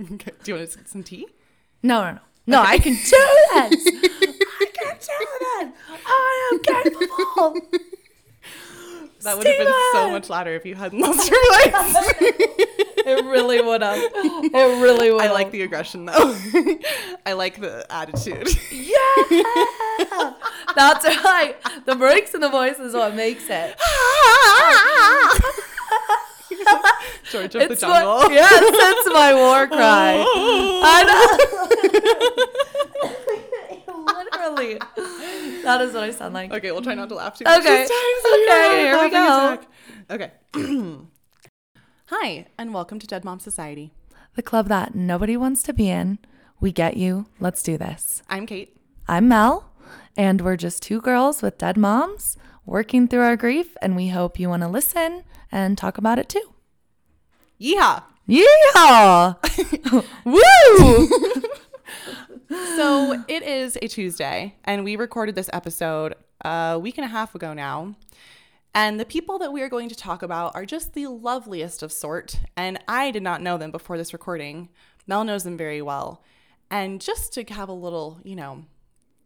Okay. Do you want to take some tea? No, no, no. No, I can do this. I can do this. I am capable. That would have been so much louder if you hadn't lost your voice. It really would have. It really would I like the aggression though. I like the attitude. Yeah. That's right. The breaks in the voice is what makes it. Ah, George of the jungle. what, yes, it's my war cry. I know. Literally. That is what I sound like. Okay, we'll try not to laugh too much. Okay. this time, so Okay, here we go. attack. Okay. Hi, and welcome to Dead Mom Society. The club that nobody wants to be in. We get you. Let's do this. I'm Kate. I'm Mel, and we're just two girls with dead moms working through our grief, and we hope you want to listen and talk about it too. Yeehaw! Yeah! Woo! So it is a Tuesday, and we recorded this episode a week and a half ago now. And the people that we are going to talk about are just the loveliest of sort. And I did not know them before this recording. Mel knows them very well. And just to have a little, you know,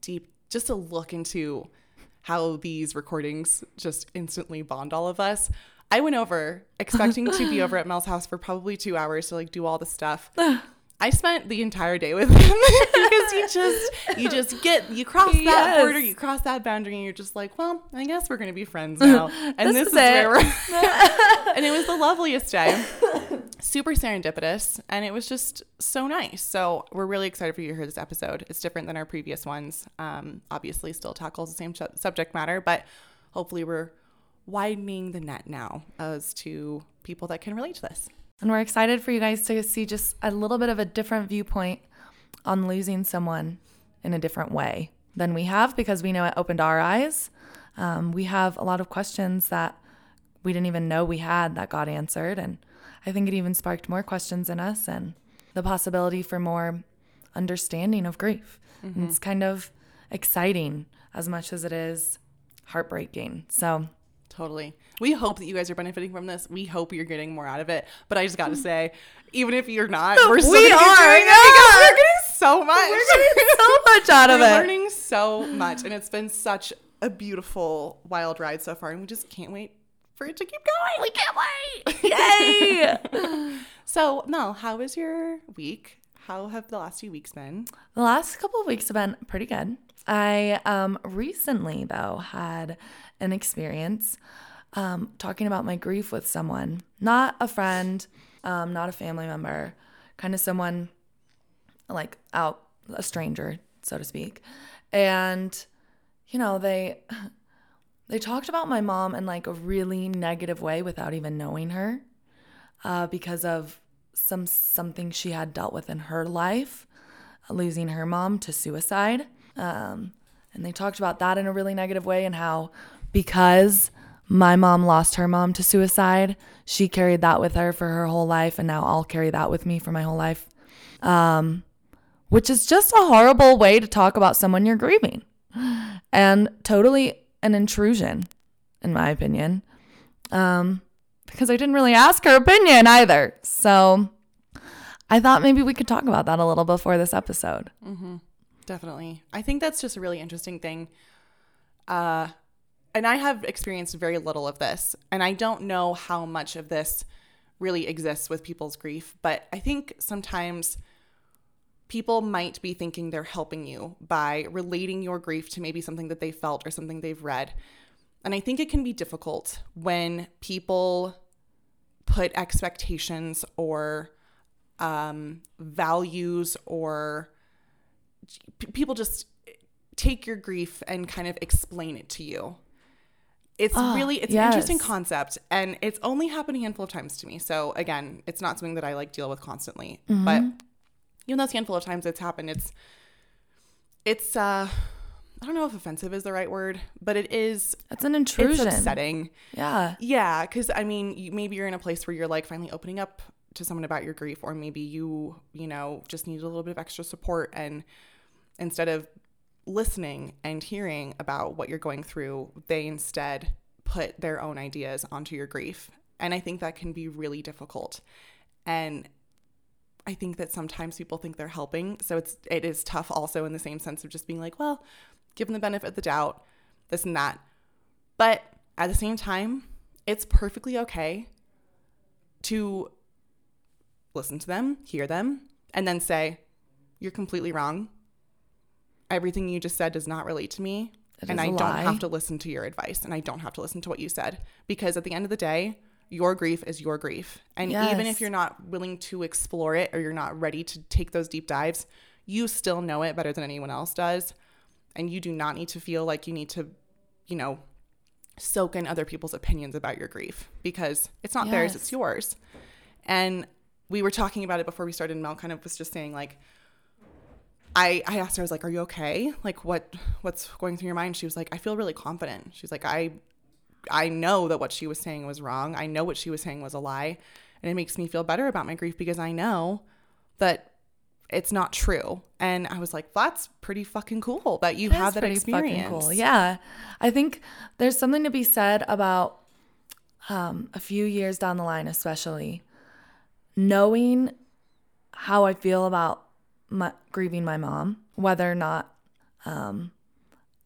deep, just a look into how these recordings just instantly bond all of us. I went over expecting to be over at Mel's house for probably two hours to like do all the stuff. I spent the entire day with him because you just you just get you cross that border, you cross that boundary, and you're just like, well, I guess we're gonna be friends now. And This this, is is, where we're and it was the loveliest day. Super serendipitous, and it was just so nice. So we're really excited for you to hear this episode. It's different than our previous ones. Um, obviously, still tackles the same su- subject matter, but hopefully, we're widening the net now as to people that can relate to this. And we're excited for you guys to see just a little bit of a different viewpoint on losing someone in a different way than we have because we know it opened our eyes. Um, we have a lot of questions that we didn't even know we had that got answered. And I think it even sparked more questions in us and the possibility for more understanding of grief. And it's kind of exciting as much as it is heartbreaking. So, Totally. We hope that you guys are benefiting from this. We hope you're getting more out of it. But I just got to hmm. say, even if you're not, we're still We're doing it because we're getting so much. we're getting so much out of. We're it. learning so much, and it's been such a beautiful wild ride so far, and we just can't wait for it to keep going. We can't wait. Yay! so, Mel, how was your week? How have the last few weeks been? The last couple of weeks have been pretty good. I um, recently, though, had an experience um, talking about my grief with someone, not a friend, um, not a family member, kind of someone like out, a stranger, so to speak. And, you know, they. They talked about my mom in like a really negative way without even knowing her, uh, because of some something she had dealt with in her life losing her mom to suicide. Um, and they talked about that in a really negative way and how because my mom lost her mom to suicide, she carried that with her for her whole life. And now I'll carry that with me for my whole life. Um, which is just a horrible way to talk about someone you're grieving and totally an intrusion, in my opinion. Um, because I didn't really ask her opinion either. So I thought maybe we could talk about that a little before this episode. Definitely. I think that's just a really interesting thing. Uh, and I have experienced very little of this, and I don't know how much of this really exists with people's grief, but I think sometimes people might be thinking they're helping you by relating your grief to maybe something that they felt or something they've read. And I think it can be difficult when people put expectations or um, values or people just take your grief and kind of explain it to you. It's Ah, really it's an interesting concept and it's only happened a handful of times to me. So again, it's not something that I like deal with constantly. Mm-hmm. But even those handful of times it's happened, it's it's uh I don't know if offensive is the right word, but it is It's an intrusion. it's upsetting. Yeah. Yeah, because I mean, you, maybe you're in a place where you're like finally opening up to someone about your grief, or maybe you, you know, just need a little bit of extra support. And instead of listening and hearing about what you're going through, they instead put their own ideas onto your grief. And I think that can be really difficult. And I think that sometimes people think they're helping. So it's it is tough also in the same sense of just being like, well, give them the benefit of the doubt, this and that. But at the same time, it's perfectly okay to listen to them, hear them, and then say, You're completely wrong. Everything you just said does not relate to me. And I don't lie. have to listen to your advice and I don't have to listen to what you said. Because at the end of the day, your grief is your grief. And even if you're not willing to explore it or you're not ready to take those deep dives, you still know it better than anyone else does. And you do not need to feel like you need to, you know, soak in other people's opinions about your grief because it's not theirs, it's yours. And we were talking about it before we started. and Mel kind of was just saying like, I, I asked her, I was like, are you okay? Like what, what's going through your mind? She was like, I feel really confident. She's like, I, I know that what she was saying was wrong. I know what she was saying was a lie. And it makes me feel better about my grief because I know that it's not true. And I was like, that's pretty fucking cool that you It have that experience. Yeah. I think there's something to be said about um, a few years down the line, especially knowing how I feel about my, grieving my mom, whether or not um,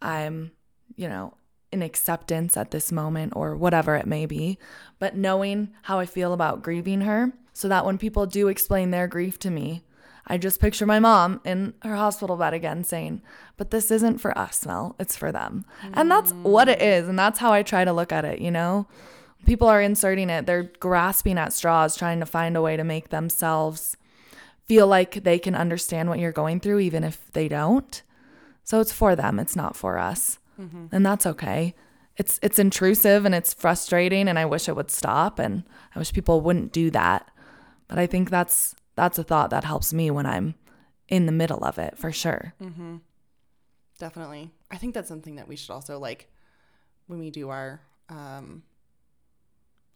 I'm, you know, in acceptance at this moment or whatever it may be, but knowing how I feel about grieving her so that when people do explain their grief to me, I just picture my mom in her hospital bed again saying, But this isn't for us, Mel. It's for them. And that's what it is. And that's how I try to look at it, you know? People are inserting it, they're grasping at straws, trying to find a way to make themselves feel like they can understand what you're going through, even if they don't. So it's for them, it's not for us. And that's okay. It's it's intrusive and it's frustrating and I wish it would stop and I wish people wouldn't do that. But I think that's that's a thought that helps me when I'm in the middle of it for sure. Definitely. I think that's something that we should also like when we do our um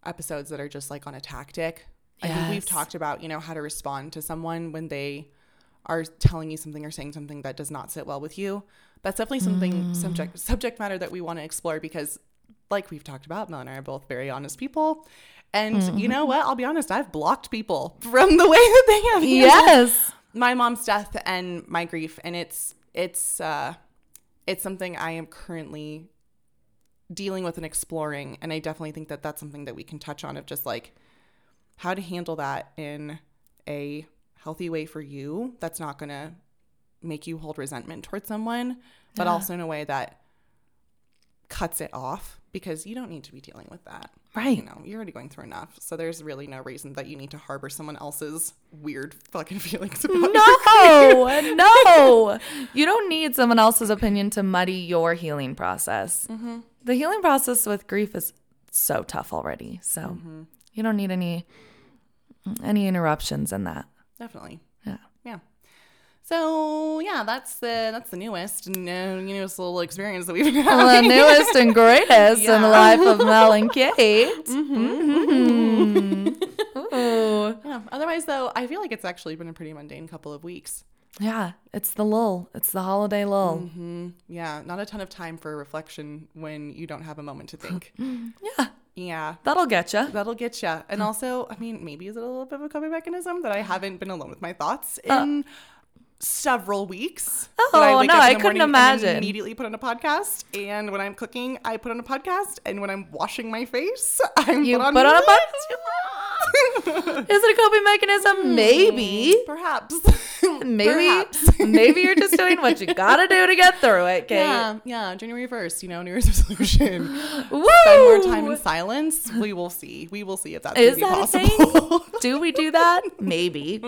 episodes that are just like on a tactic. I think we've talked about, you know, how to respond to someone when they are telling you something or saying something that does not sit well with you. That's definitely something subject subject matter that we want to explore because like we've talked about, Mel and I are both very honest people. And you know what? I'll be honest, I've blocked people from the way that they have Yes. my mom's death and my grief and it's it's uh it's something i am currently dealing with and exploring and i definitely think that that's something that we can touch on of just like how to handle that in a healthy way for you that's not going to make you hold resentment towards someone but Yeah. also in a way that cuts it off because you don't need to be dealing with that Right. you know you're already going through enough so there's really no reason that you need to harbor someone else's weird fucking feelings about No, no. You don't need someone else's opinion to muddy your healing process. Mm-hmm. The healing process with grief is so tough already. So mm-hmm. You don't need any any interruptions in that. Definitely. Yeah. Yeah. So yeah, that's the that's the newest and uh, newest little experience that we've been The newest and greatest in the life of Mel and Kate. Mm-hmm. Ooh. yeah. Otherwise, though, I feel like it's actually been a pretty mundane couple of weeks. Yeah, it's the lull. It's the holiday lull. Mm-hmm. Yeah, not a ton of time for reflection when you don't have a moment to think. Yeah, yeah. that'll get you. That'll get you. And mm. also, I mean, maybe is it a little bit of a coping mechanism that I haven't been alone with my thoughts uh. in several weeks. Oh, wake no, I couldn't imagine. Immediately put on a podcast, and when I'm cooking, I put on a podcast, and when I'm washing my face, I'm You put on put on a music. Is it a coping mechanism? Maybe. Perhaps. Maybe Perhaps. maybe you're just doing what you gotta do to get through it, Kate. Yeah, yeah. January first, you know, New Year's resolution. Woo! Spend more time in silence. We will see. We will see if that's Is that possible. Do we do that? Maybe.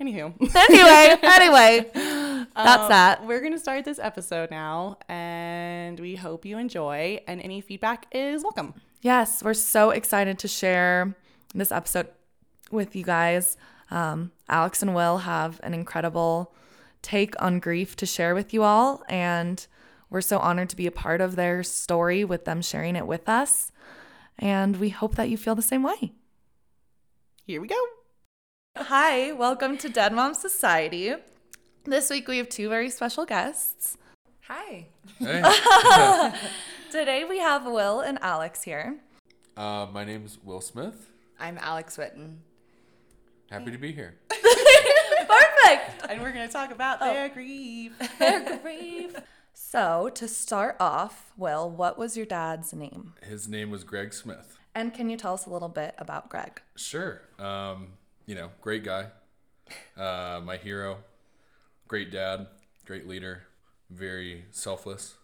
Anywho, Anyway, anyway, that's Um, that. We're gonna start this episode now, and we hope you enjoy. And any feedback is welcome. Yes, we're so excited to share this episode with you guys. Um, Alex and Will have an incredible take on grief to share with you all, and we're so honored to be a part of their story with them sharing it with us. And we hope that you feel the same way. Here we go. Hi, welcome to Dead Mom Society. This week we have two very special guests. Hi. Hey, Today we have Will and Alex here. uh, my name's Will Smith. I'm Alex Witten. Happy to be here. Perfect. And we're going to talk about their grief. Their grief. So, to start off, Will, what was your dad's name? His name was Greg Smith. And can you tell us a little bit about Greg? Sure. Um, you know, great guy. Uh, my hero. Great dad. Great leader. Very selfless.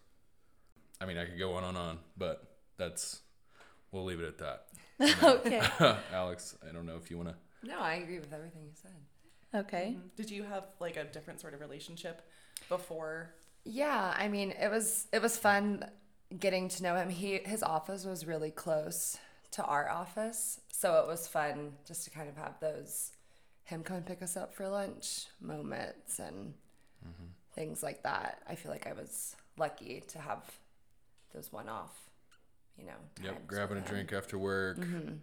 I mean, I could go on and on, but that's, we'll leave it at that. okay. Alex, I don't know if you want to. No, I agree with everything you said. Okay. Mm-hmm. Did you have like a different sort of relationship before? Yeah, I mean, it was it was fun getting to know him. He his office was really close to our office, so it was fun just to kind of have those him come and pick us up for lunch moments and mm-hmm. Things like that. I feel like I was lucky to have those one off, you know. Yep, grabbing a drink after work. Mm-hmm.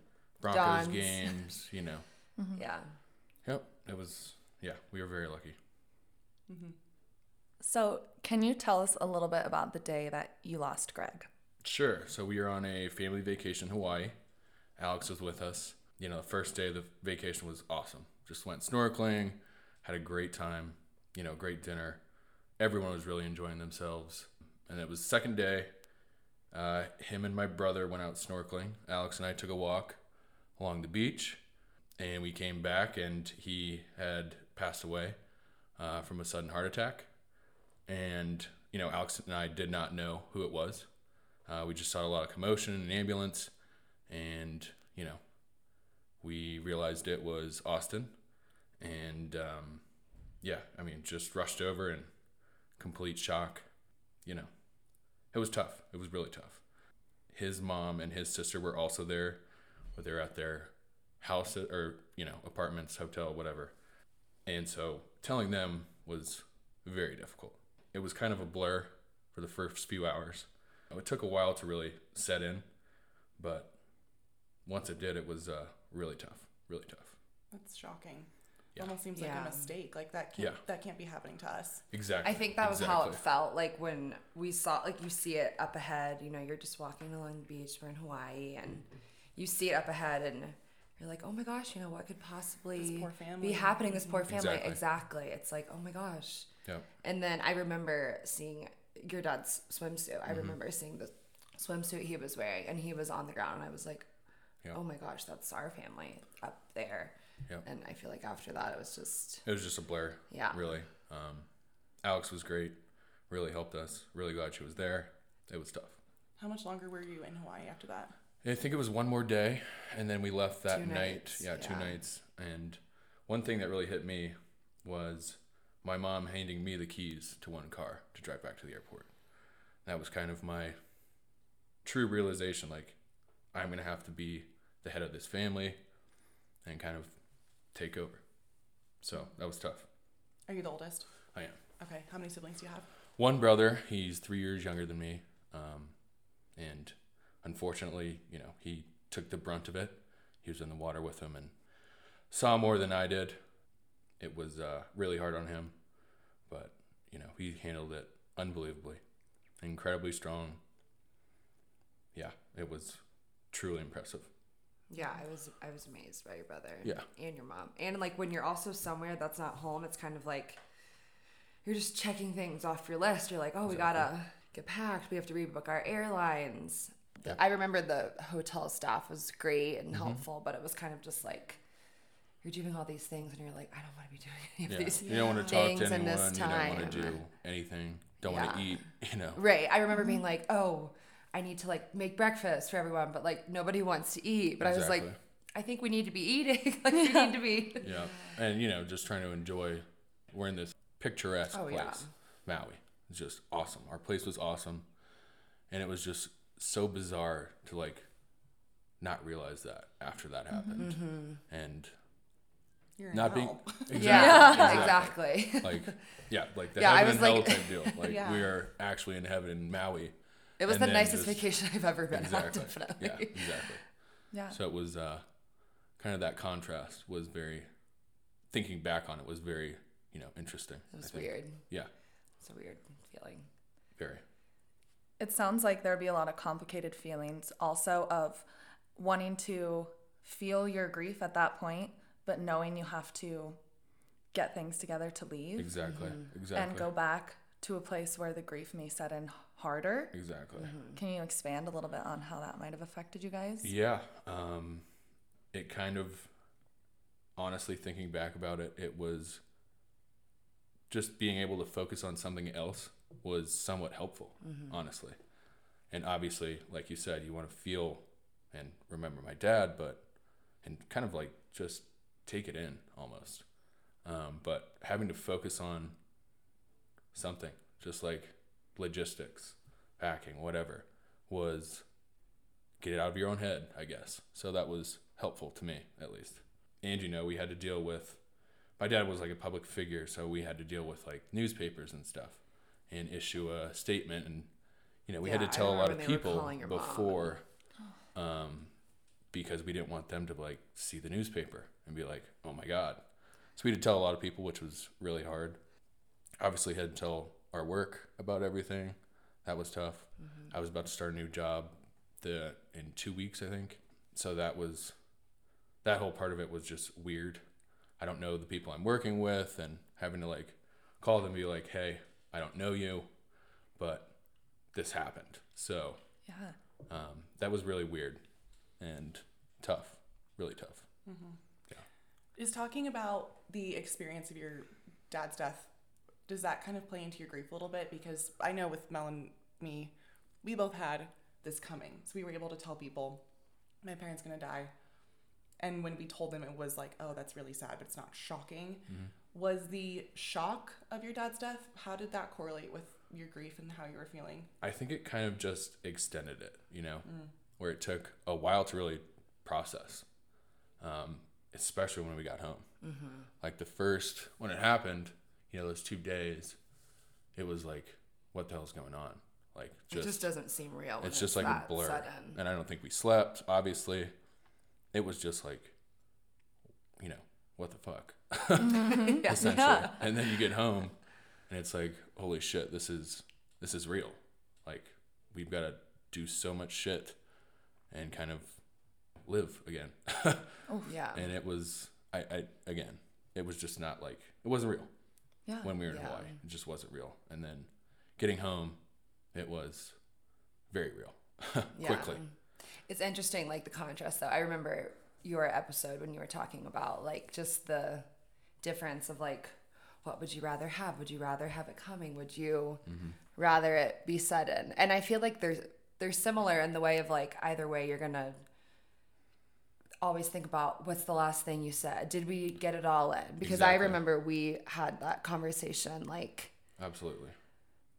Broncos Don's. games, you know. Yeah. Yep, it was, yeah, we were very lucky. So, can you tell us a little bit about the day that you lost Greg? Sure. So we were on a family vacation in Hawaii. Alex was with us. You know, the first day of the vacation was awesome. Just went snorkeling, had a great time, you know, great dinner. Everyone was really enjoying themselves. And it was second day. Uh, him and my brother went out snorkeling. Alex and I took a walk along the beach, and we came back, and he had passed away uh, from a sudden heart attack. And you know, Alex and I did not know who it was. Uh, we just saw a lot of commotion an ambulance, and you know, we realized it was Austin, and um, yeah, I mean, just rushed over in complete shock. You know, it was tough. It was really tough. His mom and his sister were also there, but they're at their house or you know apartments, hotel, whatever, and so telling them was very difficult. It was kind of a blur for the first few hours. It took a while to really set in, but once it did, it was uh, really tough. Really tough. That's shocking. Yeah. Almost seems like Yeah. a mistake. Like that can't Yeah. that can't be happening to us. Exactly. I think that was how it felt like when we saw like you see it up ahead, you know, you're just walking along the beach, we're in Hawaii and you see it up ahead and you're like, "Oh my gosh, you know, what could possibly This poor family. be happening this poor family?" Exactly. Exactly. It's like, "Oh my gosh." Yep. And then I remember seeing your dad's swimsuit. Mm-hmm. I remember seeing the swimsuit he was wearing and he was on the ground and I was like, Yep. "Oh my gosh, that's our family up there." Yep. And I feel like after that it was just It was just a blur. Yeah. Really. Um, Alex was great. Really helped us. Really glad she was there. It was tough. How much longer were you in Hawaii after that? I think it was one more day, and then we left that Two night. nights, Yeah, two yeah. nights. And one thing that really hit me was my mom handing me the keys to one car to drive back to the airport. That was kind of my true realization. Like, I'm gonna have to be the head of this family, and kind of take over. So that was tough. Are you the oldest? I am. Okay. How many siblings do you have? one brother he's three years younger than me um, and unfortunately you know he took the brunt of it he was in the water with him and saw more than i did it was uh, really hard on him but you know he handled it unbelievably incredibly strong yeah it was truly impressive Yeah, I was I was amazed by your brother. Yeah. And your mom. And like when you're also somewhere that's not home, it's kind of like you're just checking things off your list. You're like, oh, we gotta get packed. We have to rebook our airlines. Yeah. I remember the hotel staff was great and mm-hmm. helpful, but it was kind of just like you're doing all these things and you're like, I don't want to be doing any of yeah these. you don't want to talk to anyone you don't want to do anything don't want to eat you know Right. I remember being mm-hmm. like, oh, I need to like make breakfast for everyone, but like nobody wants to eat. But I was like, I think we need to be eating. like we need to be. Yeah, and you know, just trying to enjoy. We're in this picturesque Oh, place, yeah. Maui. It's just awesome. Our place was awesome, and it was just so bizarre to like not realize that after that happened, Mm-hmm. and You're not being exactly, Yeah, exactly. like yeah, like the Yeah, I heaven was and hell type deal. Like Yeah. we are actually in heaven in Maui. It was And the nicest just- vacation I've ever been Exactly. on, definitely. Yeah, exactly. Yeah. So it was uh, kind of that contrast was very. Thinking back on it was very, you know, interesting. It was weird. Yeah, It's a weird feeling. very. It sounds like there'd be a lot of complicated feelings also of wanting to feel your grief at that point, but knowing you have to get things together to leave Exactly. and Exactly. And go back to a place where the grief may set in harder. Exactly. Can you expand a little bit on how that might have affected you guys? Yeah. Um, it kind of, honestly, thinking back about it, it was just being able to focus on something else was somewhat helpful, honestly. And obviously, like you said, you want to feel and remember my dad, but, and kind of like just take it in almost. Um, but having to focus on something, just like logistics, packing, whatever, was get it out of your own head, I guess. So that was helpful to me, at least. And you know, we had to deal with my dad was like a public figure, so we had to deal with like newspapers and stuff and issue a statement and you know, we Yeah, had to tell a lot of people calling your mom. before um because we didn't want them to like see the newspaper and be like, "Oh my god." So we had to tell a lot of people, which was really hard. Obviously, had to tell our work about everything. That was tough. I was about to start a new job the in 2 weeks, I think. So that was that whole part of it was just weird. I don't know the people I'm working with and having to like call them and be like, "Hey, I don't know you, but this happened." So, Yeah. um, that was really weird and tough, really tough. Is talking about the experience of your dad's death, does that kind of play into your grief a little bit? Because I know with Mel and me, we both had this coming. So we were able to tell people, my parents gonna die. And when we told them, it was like, oh, that's really sad, but it's not shocking. Mm-hmm. Was the shock of your dad's death, how did that correlate with your grief and how you were feeling? I think it kind of just extended it, you know, mm. where it took a while to really process, um, especially when we got home. Mm-hmm. Like the first, when it happened, you know, those two days, it was like, what the hell's going on? Like, it just, just doesn't seem real. when it's just like a blur. Sudden. And I don't think we slept, obviously. It was just like, you know, what the fuck? Yeah. essentially. And then you get home and it's like, holy shit, this is this is real. Like we've got to do so much shit and kind of live again. Oh, yeah. and it was I, I again, it was just not like it wasn't real Yeah. when we were in Yeah. Hawaii. It just wasn't real. And then getting home, it was very real. Quickly. It's interesting, like the contrast though. I remember your episode when you were talking about like just the difference of like what would you rather have? Would you rather have it coming? Would you mm-hmm. rather it be sudden? And I feel like there's they're similar in the way of like either way you're gonna always think about what's the last thing you said. Did we get it all in? Because I remember we had that conversation like Absolutely.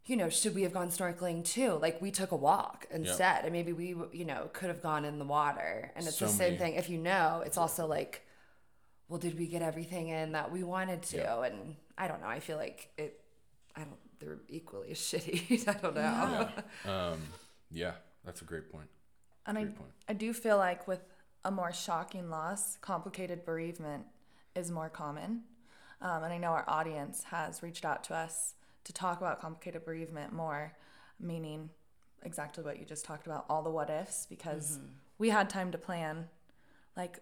you know, should we have gone snorkeling too? Like we took a walk instead, and maybe we, you know, could have gone in the water. And it's the same many- thing. If you know, it's also like, well, did we get everything in that we wanted to? Yeah. And I don't know. I feel like it. I don't. They're equally as shitty. I don't know. Yeah. um, yeah, that's a great point. And I, Great point. I do feel like with a more shocking loss, complicated bereavement is more common. Um, and I know our audience has reached out to us to talk about complicated bereavement more, meaning exactly what you just talked about, all the what ifs, because we had time to plan. Like,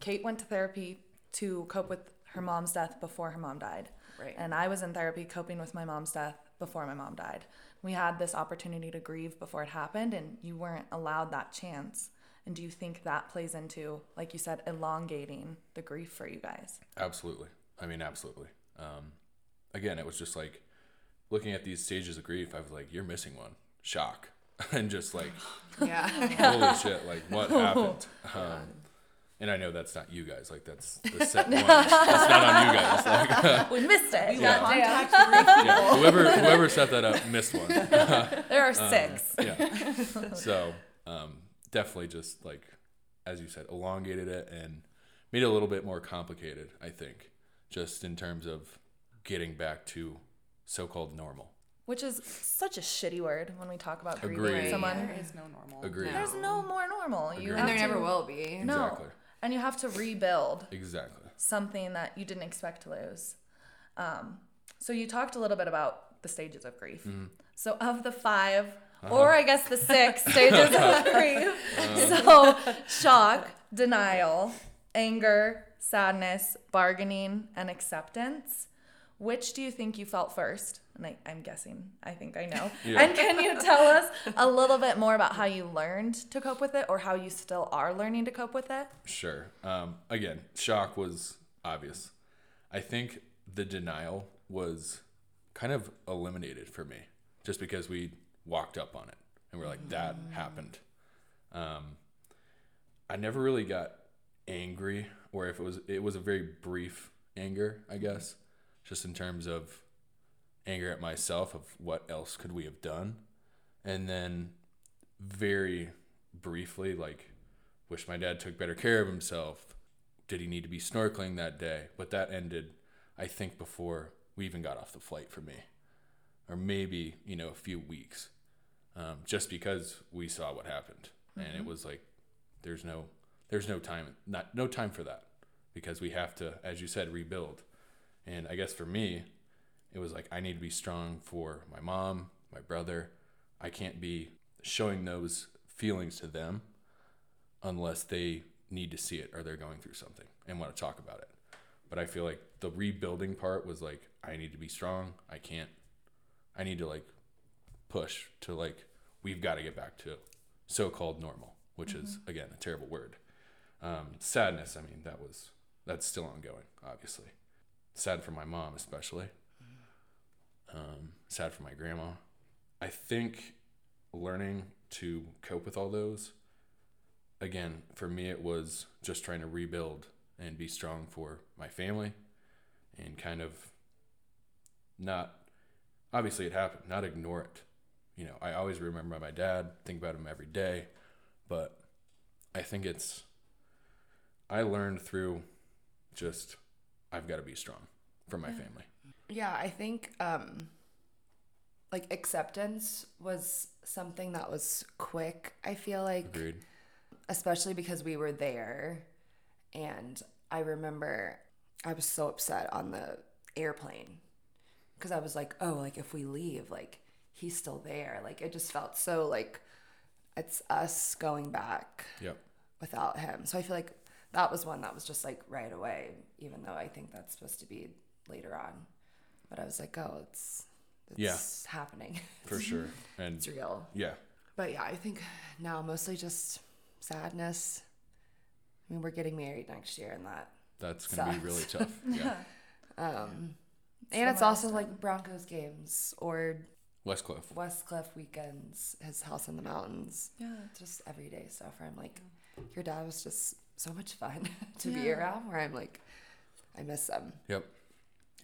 Kate went to therapy to cope with her mom's death before her mom died. Right. And I was in therapy coping with my mom's death before my mom died. We had this opportunity to grieve before it happened, and you weren't allowed that chance. And do you think that plays into, like you said, elongating the grief for you guys? Absolutely. I mean, absolutely. Um, again, it was just like looking at these stages of grief. I was like, "You're missing one." Shock, and just like, yeah. holy shit! Like, what happened? Um, and I know that's not you guys. Like, that's the set one. That's not on you guys. Like, We missed it. Yeah. Contact the grief yeah, whoever whoever set that up missed one. There are six. yeah. So um, definitely just like as you said, elongated it and made it a little bit more complicated. I think just in terms of getting back to so-called normal. Which is such a shitty word when we talk about grieving Agreed. someone. There is no normal. Agreed. There's no more normal. You Agreed. have And there to, never will be. No. Exactly. And you have to rebuild Exactly. something that you didn't expect to lose. Um, so you talked a little bit about the stages of grief. Mm-hmm. So of the 5 Uh-huh. or I guess the six stages of grief. Uh-huh. So shock, denial, anger, sadness, bargaining, and acceptance. Which do you think you felt first? And I, I'm guessing, I think I know. Yeah. And can you tell us a little bit more about how you learned to cope with it or how you still are learning to cope with it? Sure. Um, again, shock was obvious. I think the denial was kind of eliminated for me just because we walked up on it and we're like, that happened. Um, I never really got angry, or if it was, it was a very brief anger, I guess, just in terms of anger at myself of what else could we have done. And then very briefly, like, wish my dad took better care of himself. Did he need to be snorkeling that day? But that ended, I think, before we even got off the flight for me, or maybe you know a few weeks, um, just because we saw what happened, and it was like, there's no, there's no time, not no time for that, because we have to, as you said, rebuild. And I guess for me, it was like I need to be strong for my mom, my brother. I can't be showing those feelings to them unless they need to see it or they're going through something and want to talk about it. But I feel like the rebuilding part was like I need to be strong. I can't I need to like push to like we've got to get back to so-called normal, which is again a terrible word. Um, sadness, I mean, that was that's still ongoing, obviously. Sad for my mom especially. Um, sad for my grandma. I think learning to cope with all those again, for me, it was just trying to rebuild and be strong for my family and kind of not, obviously, it happened, not ignore it. You know, I always remember my dad, think about him every day, but I think it's, I learned through just, I've got to be strong for my family. Yeah, I think um like acceptance was something that was quick. I feel like Agreed. especially because we were there and I remember I was so upset on the airplane because I was like, "Oh, like if we leave, like he's still there." Like it just felt so like it's us going back Yep. without him. So I feel like that was one that was just like right away, even though I think that's supposed to be later on. But I was like, oh, it's it's happening. For sure. And It's real. yeah, But yeah, I think now mostly just sadness. I mean, we're getting married next year, and that. that's going to be really tough. Yeah. Um, and it's also like Broncos games or Westcliffe. Westcliffe weekends, his house in the mountains. Yeah. Just everyday stuff where I'm like, your dad was just so much fun to be around. Where I'm like, I miss them. Yep.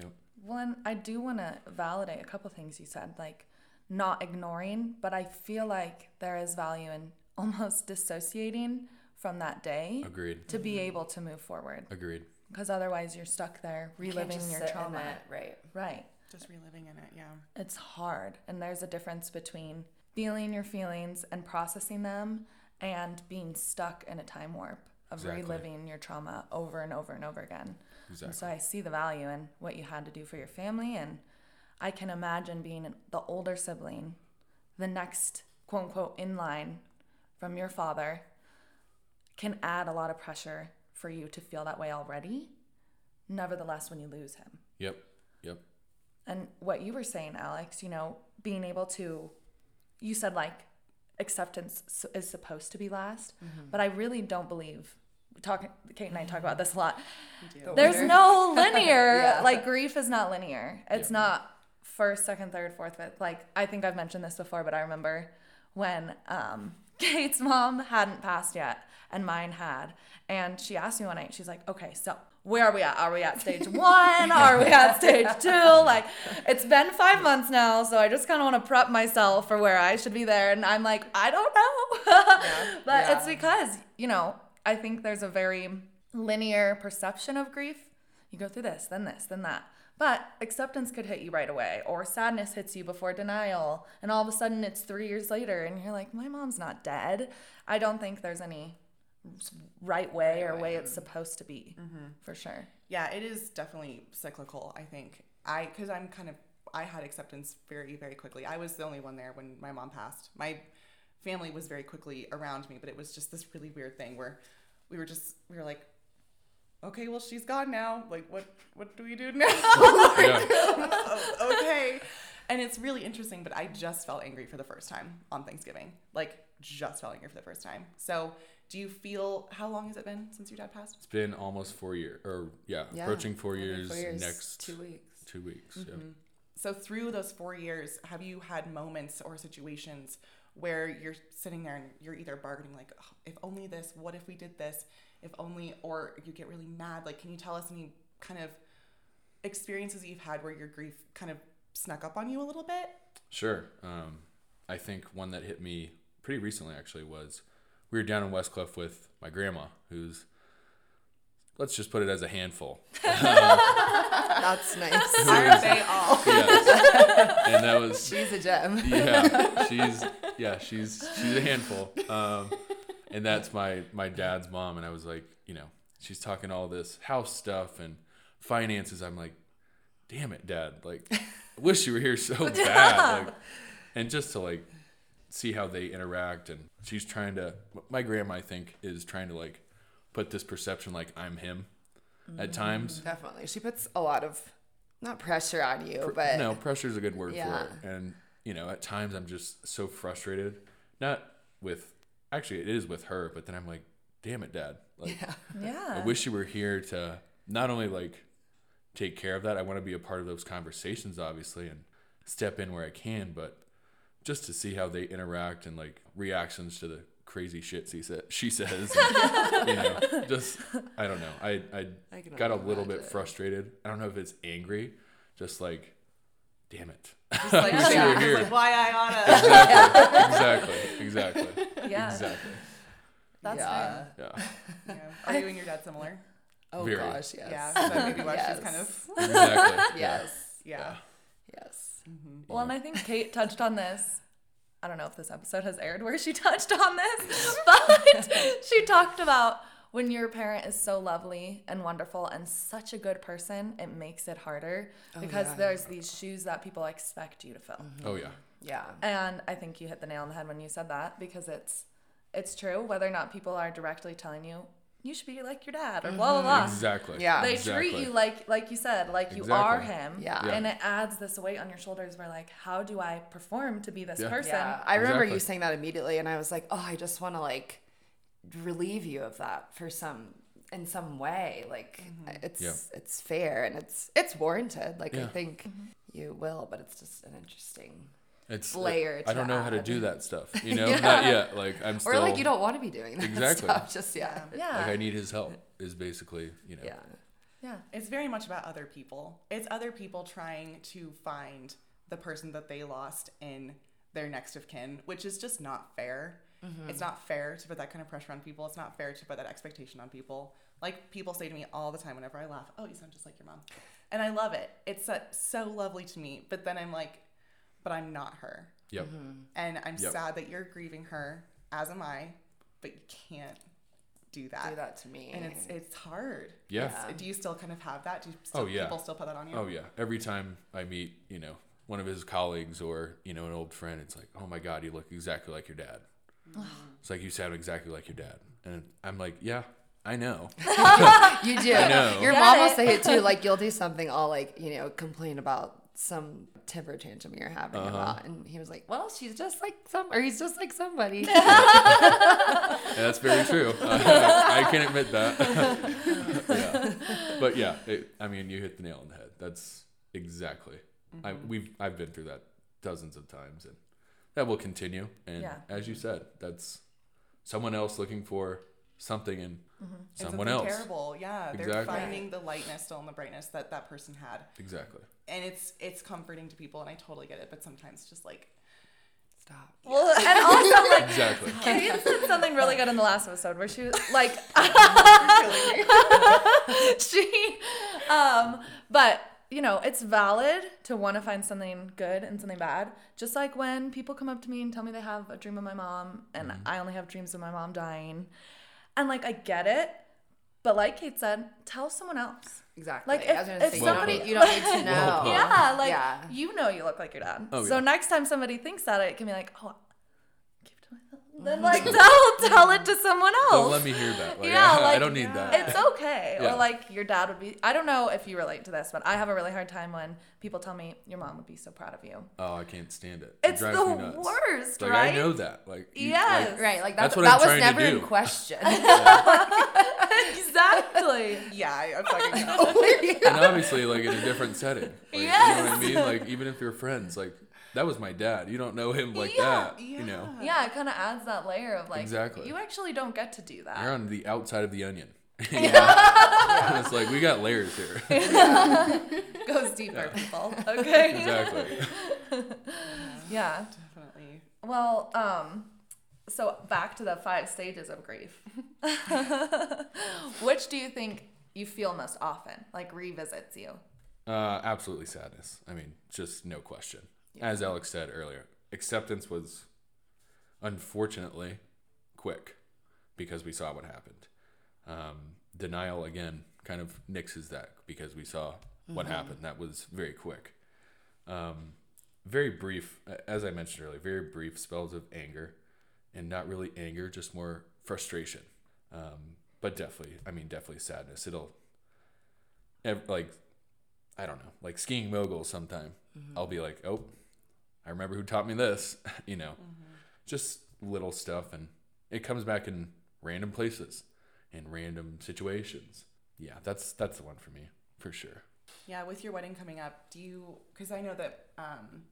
Yep. Well, and I do want to validate a couple things you said, like not ignoring, but I feel like there is value in almost dissociating from that day Agreed. to be mm-hmm. able to move forward. Agreed. Because otherwise, you're stuck there You can't reliving just your sit in trauma. it, right? Right. Just reliving in it, yeah. It's hard. And there's a difference between feeling your feelings and processing them and being stuck in a time warp of Exactly. reliving your trauma over and over and over again. Exactly. And so I see the value in what you had to do for your family. And I can imagine being the older sibling, the next quote unquote in line from your father can add a lot of pressure for you to feel that way already. Nevertheless, when you lose him. Yep. Yep. And what you were saying, Alex, you know, being able to, you said like acceptance is supposed to be last, but I really don't believe. Talking, Kate and I talk about this a lot. There's no linear. Yeah. Like grief is not linear. It's not first, second, third, fourth, fifth. Like I think I've mentioned this before, but I remember when um, Kate's mom hadn't passed yet and mine had, and she asked me one night. She's like, "Okay, so where are we at? Are we at stage one? Are we at stage two? Like it's been five months now, so I just kind of want to prep myself for where I should be there." And I'm like, I don't know, but Yeah. it's because you know I think there's a very linear perception of grief. You go through this, then this, then that. But acceptance could hit you right away, or sadness hits you before denial, and all of a sudden it's three years later, and you're like, my mom's not dead. I don't think there's any right way or way it's supposed to be, mm-hmm. for sure. Yeah, it is definitely cyclical, I think. I cuz I'm kind of I had acceptance very very quickly. I was the only one there when my mom passed. My family was very quickly around me, but it was just this really weird thing where we were just we were like okay, well she's gone now. Like what what do we do now? Oh, okay. And it's really interesting, but I just felt angry for the first time on Thanksgiving. Like just felt angry for the first time. So do you feel how long has it been since your dad passed? It's been almost four years, or yeah, Yeah, approaching four years, four years, next two weeks. two weeks. Yeah. So through those four years, have you had moments or situations where you're sitting there and you're either bargaining like, oh, if only this, what if we did this, if only, or you get really mad? Like, can you tell us any kind of experiences you've had where your grief kind of snuck up on you a little bit? Sure. Um, I think one that hit me pretty recently actually was we were down in Westcliffe with my grandma, who's let's just put it as a handful. That's nice. Aren't they all? Yes. and that was She's a gem. yeah, she's yeah, she's she's a handful. Um, and that's my my dad's mom, and I was like, you know, she's talking all this house stuff and finances. I'm like, damn it, dad, like, I wish you were here so bad, like, and just to like see how they interact, and she's trying to. My grandma, I think, is trying to like put this perception like I'm him at mm, times. Definitely. She puts a lot of not pressure on you, but no pressure is a good word Yeah. for it and you know at times i'm just so frustrated not with actually it is with her but then i'm like damn it dad like Yeah. i wish you were here to not only like take care of that i want to be a part of those conversations obviously and step in where i can but just to see how they interact and like reactions to the crazy shit she, sa- she says and, you know just i don't know i i, I got a only little bit imagine. frustrated i don't know if it's angry just like damn it Just like, yeah, here. like why I oughta. exactly exactly Yeah. exactly That's yeah. fair. yeah Yeah. Are you and your dad similar? Oh Very. gosh, yes. Yeah. So that maybe why Yes. she's kind of exactly Yes. yeah. Yes. Mm-hmm. Well, and I think Kate touched on this. I don't know if this episode has aired where she touched on this, but she talked about when your parent is so lovely and wonderful and such a good person, it makes it harder oh, because yeah. there's these shoes that people expect you to fill. Mm-hmm. oh yeah Yeah. And I think you hit the nail on the head when you said that because it's it's true whether or not people are directly telling you you should be like your dad or blah blah mm-hmm. blah. exactly Yeah. They exactly. treat you like like you said, like you are him. Yeah. Yeah. And it adds this weight on your shoulders where like, how do I perform to be this Yeah. person? Yeah. I remember Exactly. you saying that immediately and I was like, "Oh, I just want to like relieve you of that for some in some way. Like mm-hmm. it's Yeah. it's fair and it's it's warranted. Like I Yeah. think mm-hmm. you will, but it's just an interesting it's layer i don't know how to do that stuff you know Yeah. not yet like i'm still or like you don't want to be doing that Exactly. stuff just yet. Yeah. like i need his help is basically you know Yeah. yeah. It's very much about other people. It's other people trying to find the person that they lost in their next of kin, which is just not fair. Mm-hmm. It's not fair to put that kind of pressure on people. It's not fair to put that expectation on people. Like people say to me all the time whenever I laugh, "Oh, you sound just like your mom," and I love it. It's so lovely to me. But then I'm like, "But I'm not her," yep mm-hmm. and I'm Yep. sad that you're grieving her, as am I. But you can't do that. Do that to me. And it's it's hard. Yeah. It's- do you still kind of have that? Do you still, Oh, yeah. people still put that on you? oh yeah every time i meet you know one of his colleagues or you know an old friend it's like oh my god you look exactly like your dad mm-hmm. it's like you sound exactly like your dad and i'm like yeah i know You do. know. Your Get mom will it. say it too. Like you'll do something, I'll like you know, complain about some temper tantrum you're having Uh-huh. about, and he was like, "Well, she's just like some, or he's just like somebody." Yeah, that's very true. I can admit that. yeah. But yeah, it, I mean, you hit the nail on the head. That's exactly. I, we've I've been through that dozens of times, and that will continue. And Yeah. as you said, that's someone else looking for something in And someone something else. terrible. Yeah, they're finding the lightness still in the brightness that that person had, Exactly. and it's it's comforting to people, and I totally get it. But sometimes just like Stop. Well, and also like Exactly. Kate said something really good in the last episode where she was like she um but you know it's valid to want to find something good and something bad just like when people come up to me and tell me they have a dream of my mom and i only have dreams of my mom dying and like i get it but like kate said tell someone else Exactly. Like, I if- was if say, somebody- you, don't, you don't need to know. Yeah like Yeah. you know you look like your dad Oh, so yeah. next time somebody thinks that it can be like oh keep it to myself then like tell tell it to someone else. Don't let me hear that. Like, Yeah, I, like, don't need that. It's okay. Yeah. Or like your dad would be. I don't know if you relate to this, but I have a really hard time when people tell me your mom would be so proud of you. Oh, I can't stand it. It It's drives the me nuts. worst, Like right? I know that. Like you- Yes. like, Right, like That's that, what that I'm was trying to never in question. exactly. Yeah, I, I fucking know. and obviously like in a different setting. Like, You know what I mean? Like even if you're friends, like that was my dad. You don't know him like Yeah, that. You know, Yeah, it kind of adds that layer of like Exactly. you actually don't get to do that. you're on the outside of the onion. You know? And it's like we got layers here. Goes deeper, people. Okay. exactly. Yeah. Definitely. Well, um, so back to the five stages of grief. Which do you think you feel most often? Like revisits you? Uh, absolutely sadness. I mean, just no question. As Alex said earlier, acceptance was unfortunately quick because we saw what happened. Um, denial again kind of nixes that because we saw what happened. That was very quick. Um, very brief, as I mentioned earlier, very brief spells of anger, and not really anger, just more frustration. Um, but definitely, I mean, definitely sadness. It'll, like, I don't know, like skiing mogul sometime. I'll be like, oh, I remember who taught me this, you know, just little stuff. And it comes back in random places, in random situations. Yeah, that's that's the one for me, for sure. Yeah, with your wedding coming up, do you? Because I know that um,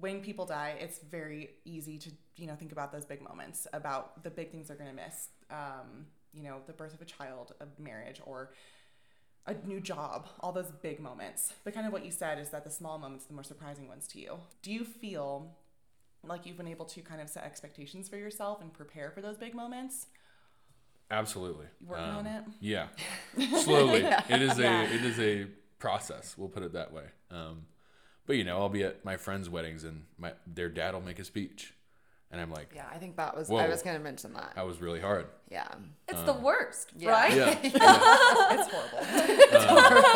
when people die, it's very easy to you know think about those big moments, about the big things they're gonna miss. Um, you know, the birth of a child, a marriage, or a new job. All those big moments. But kind of what you said is that the small moments, are the more surprising ones to you. Do you feel like you've been able to kind of set expectations for yourself and prepare for those big moments? Absolutely. Um, Working on it? Yeah. Slowly. It is a it is a process, we'll put it that way. Um, but you know, I'll be at my friends' weddings and my their dad will make a speech. And I'm like, yeah, I think that was. Whoa. I was gonna mention that. that was really hard. Yeah. It's the worst, yeah. right? Yeah. It's horrible.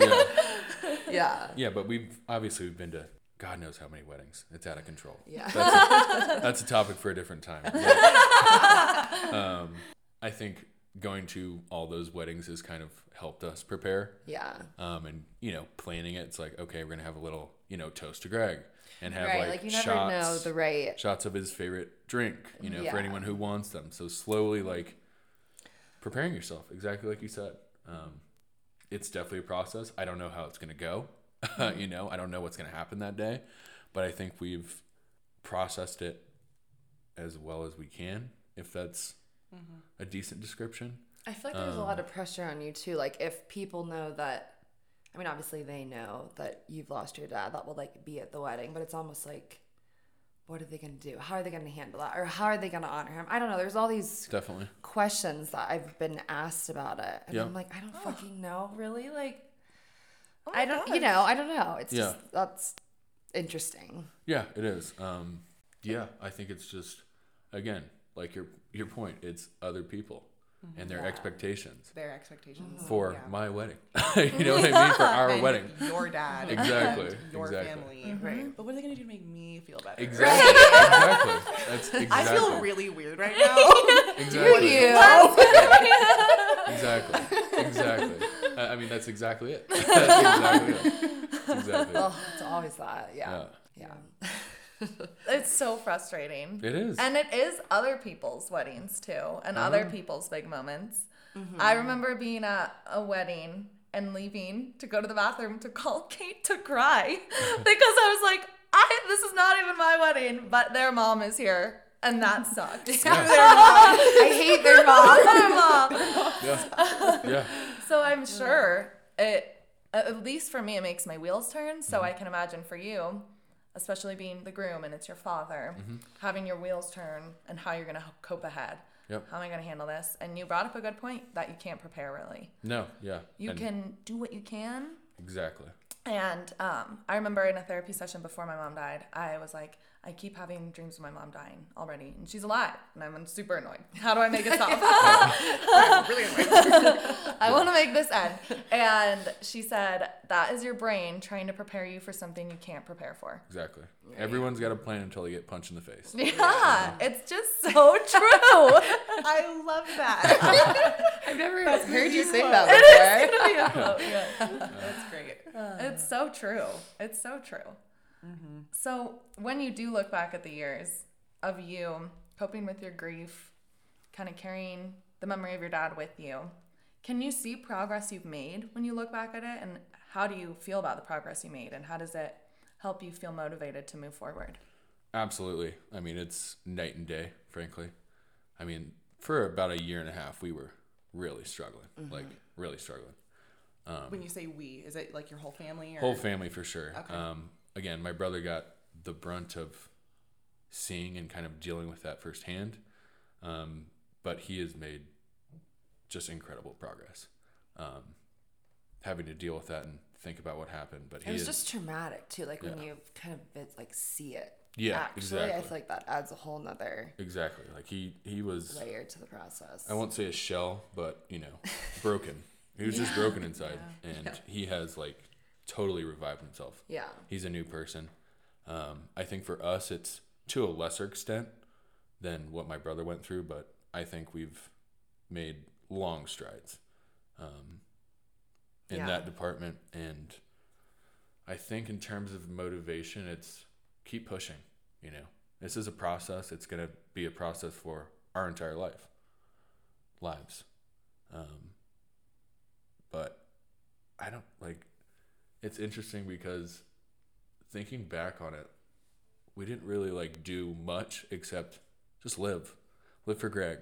yeah. Yeah. Yeah, but we've obviously we've been to God knows how many weddings. It's out of control. Yeah. That's a, that's a topic for a different time. But, um, I think going to all those weddings has kind of helped us prepare. Yeah. Um, and you know, planning it, it's like okay, we're gonna have a little, you know, toast to Greg, and have Right. like, Like, you never shots, know the right. shots of his favorite drink, you know, for anyone who wants them. So slowly, like preparing yourself, exactly like you said. Um, it's definitely a process. I don't know how it's gonna go. Mm-hmm. you know, I don't know what's gonna happen that day, but I think we've processed it as well as we can, if that's mm-hmm. a decent description. I feel like there's a lot um, of pressure on you too. Like if people know that, I mean, obviously they know that you've lost your dad. That will like be at the wedding, but it's almost like, what are they gonna do? How are they gonna handle that? Or how are they gonna honor him? I don't know. There's all these Definitely. questions that I've been asked about it, and Yeah. I'm like, I don't fucking know, really. Like, Oh I don't, you know, I don't know. It's Yeah. just that's interesting. Yeah, it is. Um, yeah, I think it's just again like your your point. It's other people and their expectations Their expectations mm-hmm. for Yeah. my wedding. you know what I mean for our And wedding. Your dad. Exactly, and Your exactly. family. Mm-hmm. Right. But what are they going to do to make me feel better? Exactly. exactly. That's exactly. I feel really weird right now. exactly. You. Exactly. Exactly. I I mean, that's exactly it. That's exactly it. That's exactly it. Oh, it's always that. Yeah. Yeah. It's so frustrating. It is. And it is other people's weddings too, and Uh-huh. other people's big moments. Mm-hmm. I remember being at a wedding and leaving to go to the bathroom to call Kate to cry because I was like, I this is not even my wedding, but their mom is here, and that sucked. I hate their mom. their mom. yeah. Yeah. So I'm sure it, at least for me, it makes my wheels turn. So I can imagine for you, especially being the groom and it's your father, having your wheels turn and how you're going to cope ahead. Yep. How am I going to handle this? And you brought up a good point that you can't prepare really. No. Yeah. You And- can do what you can. Exactly. And um, I remember in a therapy session before my mom died, I was like, I keep having dreams of my mom dying already, and she's alive, and I'm super annoyed. How do I make it stop? really annoying. I want to make this end. And she said, That is your brain trying to prepare you for something you can't prepare for. Exactly. Everyone's got a plan until they get punched in the face. Yeah, it's just so true. I love that. I've never That's heard you say that before. Yeah, oh, yeah. That's great. It's so true. It's so true. Mm-hmm. So, when you do look back at the years of you coping with your grief, kind of carrying the memory of your dad with you, can you see progress you've made when you look back at it? And how do you feel about the progress you made? And how does it help you feel motivated to move forward? Absolutely. I mean, it's night and day, frankly. I mean, for about a year and a half, we were really struggling, mm-hmm. like really struggling. Um, when you say we, is it like your whole family or Whole family for sure. Okay. Um, again, my brother got the brunt of seeing and kind of dealing with that firsthand, um, but he has made just incredible progress. Um, having to deal with that and think about what happened, but he It was is just traumatic too, like when you kind of like see it. Yeah, actually, I exactly. feel like that adds a whole nother exactly like he he was. layer to the process. I won't say a shell, but you know, broken. He was just broken inside, and he has like totally revived himself. Yeah. he's a new person. Um, I think for us, it's to a lesser extent than what my brother went through, but I think we've made long strides um, in Yeah. that department. And I think in terms of motivation, it's keep pushing. You know, this is a process. It's going to be a process for our entire life, lives. Um, but I don't like. It's interesting because thinking back on it, we didn't really like do much except just live, live for Greg,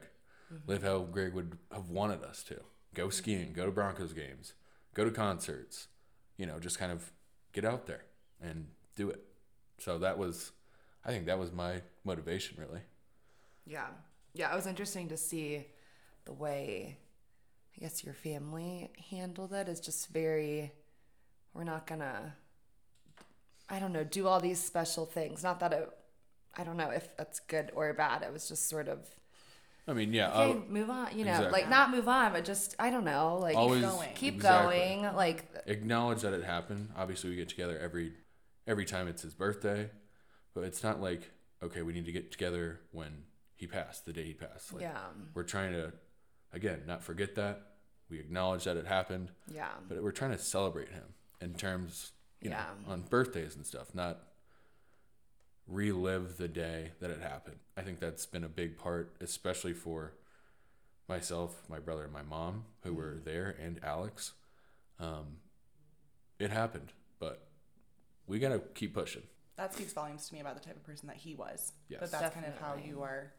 mm-hmm. live how Greg would have wanted us to. Go mm-hmm. skiing, go to Broncos games, go to concerts, you know, just kind of get out there and do it. So that was, I think that was my motivation really. Yeah. Yeah, it was interesting to see the way I guess your family handled it is just very we're not gonna I don't know, do all these special things. Not that it I don't know if that's good or bad. It was just sort of I mean, yeah, okay, I'll- move on, you know, exactly. like not move on, but just I don't know, like always going. keep exactly. going. Like acknowledge that it happened. Obviously, we get together every every time it's his birthday, but it's not like okay, we need to get together when he passed, the day he passed. Like, yeah. we're trying to again not forget that. We acknowledge that it happened, Yeah. but we're trying to celebrate him in terms, you Yeah. know, on birthdays and stuff, not relive the day that it happened. I think that's been a big part, especially for myself, my brother, and my mom, who were there, and Alex. Um, it happened, but we gotta keep pushing. that speaks volumes to me about the type of person that he was. Yes. But that's kind of how you are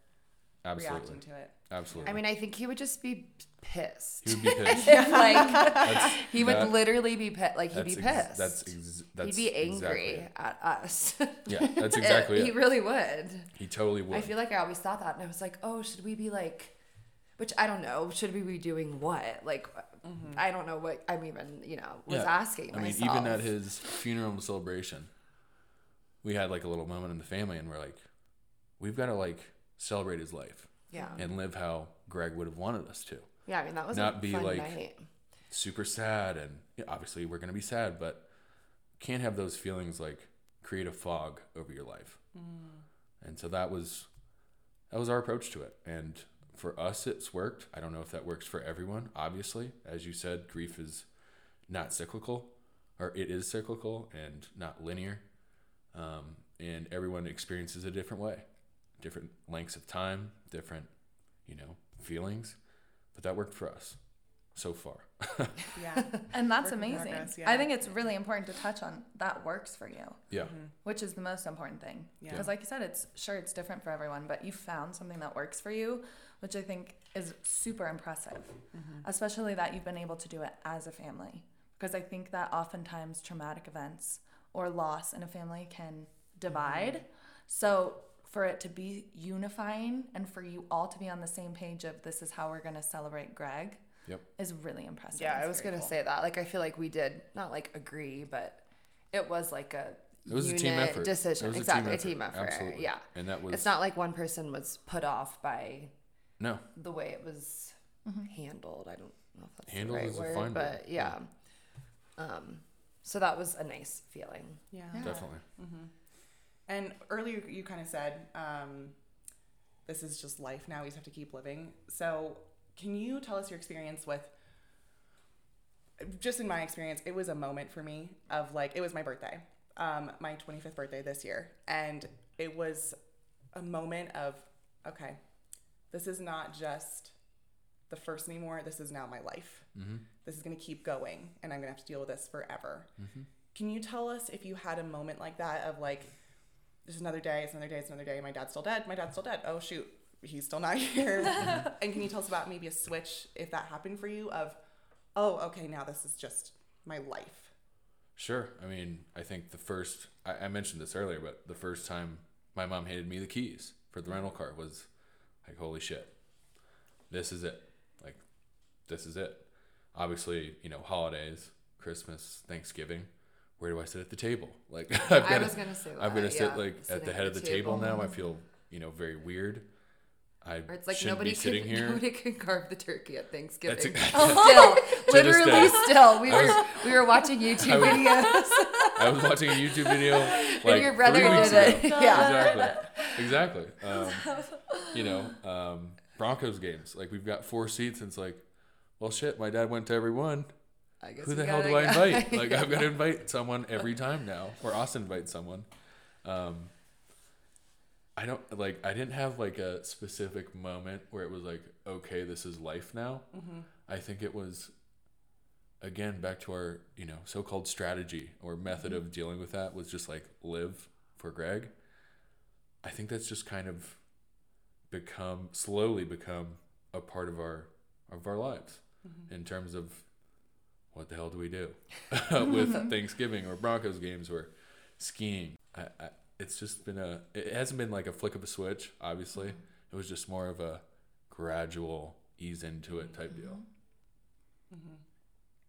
Absolutely, reacting to it. absolutely. I mean, I think he would just be pissed. he would be pissed. like That's, he would that- literally be pissed. Like he'd that's be ex- pissed. that's ex- that's he'd be angry exactly at us. Yeah, that's exactly He it. really would. He totally would. I feel like I always thought that, and I was like, oh, should we be like, which I don't know, should we be doing what? Like, mm-hmm. I don't know what I'm even, you know, was Yeah. asking I mean, even at his funeral celebration, we had like a little moment in the family, and we're like, we've got to like celebrate his life yeah, and live how Greg would have wanted us to. yeah. I mean, that was not be like- night. Super sad, and yeah, obviously we're gonna be sad, but can't have those feelings like create a fog over your life. And so that was that was our approach to it, and for us, it's worked. I don't know if that works for everyone. Obviously, as you said, grief is not cyclical, or it is cyclical and not linear. Um, and everyone experiences a different way, different lengths of time, different, you know, feelings. But that worked for us so far. Yeah. And that's Work amazing. progress, I think it's really important to touch on that works for you, yeah. Mm-hmm. which is the most important thing. Yeah. Because, like you said, it's sure it's different for everyone, but you found something that works for you, which I think is super impressive, mm-hmm. especially that you've been able to do it as a family. Because I think that oftentimes traumatic events or loss in a family can divide. Mm-hmm. So, for it to be unifying and for you all to be on the same page of this is how we're going to celebrate Greg Yep. is really impressive. Yeah, It's I was gonna cool. say that. Like, I feel like we did not like agree, but it was like a It was a unit team effort. It decision. was a exactly, team a team effort. effort. Absolutely. Yeah, And that was it's not like one person was put off by no. the way it was handled. I don't know if that's Handled the right is a word, fine word. but yeah. Um, so that was a nice feeling. Yeah. Definitely. And earlier you kind of said, um, this is just life now. We just have to keep living. So, can you tell us your experience with? Just in my experience, it was a moment for me of like it was my birthday, um, my 25th birthday this year, and it was a moment of okay, this is not just the first anymore. This is now my life. This is going to keep going, and I'm going to have to deal with this forever. Can you tell us if you had a moment like that of like, there's another day, it's another day, it's another day. My dad's still dead. My dad's still dead. Oh shoot, he's still not here. and can you tell us about maybe a switch if that happened for you of, oh okay, now this is just my life. Sure. I mean, I think the first, I, I mentioned this earlier, but the first time my mom handed me the keys for the rental car was like, holy shit, this is it. Like, this is it. Obviously, you know, holidays, Christmas, Thanksgiving. Where do I sit at the table? Like, I've I got was gonna I'm gonna sit yeah, like at the head of the table, now. I feel, you know, very weird. I Or it's like shouldn't nobody be sitting can here. nobody can carve the turkey at Thanksgiving. That's still, literally, still, we were was- we were watching YouTube was- videos. I was watching a YouTube video like your brother did ago. it. Yeah. exactly, exactly. Um, you know, um, Broncos games. Like we've got four seats, and it's like, well, shit. My dad went to every one. I guess Who the hell do I invite? Like I've got to invite someone every time now, or Austin invite someone. Um, I don't like. I didn't have like a specific moment where it was like, okay, this is life now. Mm-hmm. I think it was again back to our you know so-called strategy or method mm-hmm. of dealing with that was just like live for Greg. I think that's just kind of become slowly become a part of our of our lives mm-hmm. in terms of what the hell do we do with mm-hmm. Thanksgiving or Broncos games or skiing. I, I, it's just been a it hasn't been like a flick of a switch. Obviously, mm-hmm. it was just more of a gradual ease into it type mm-hmm. deal.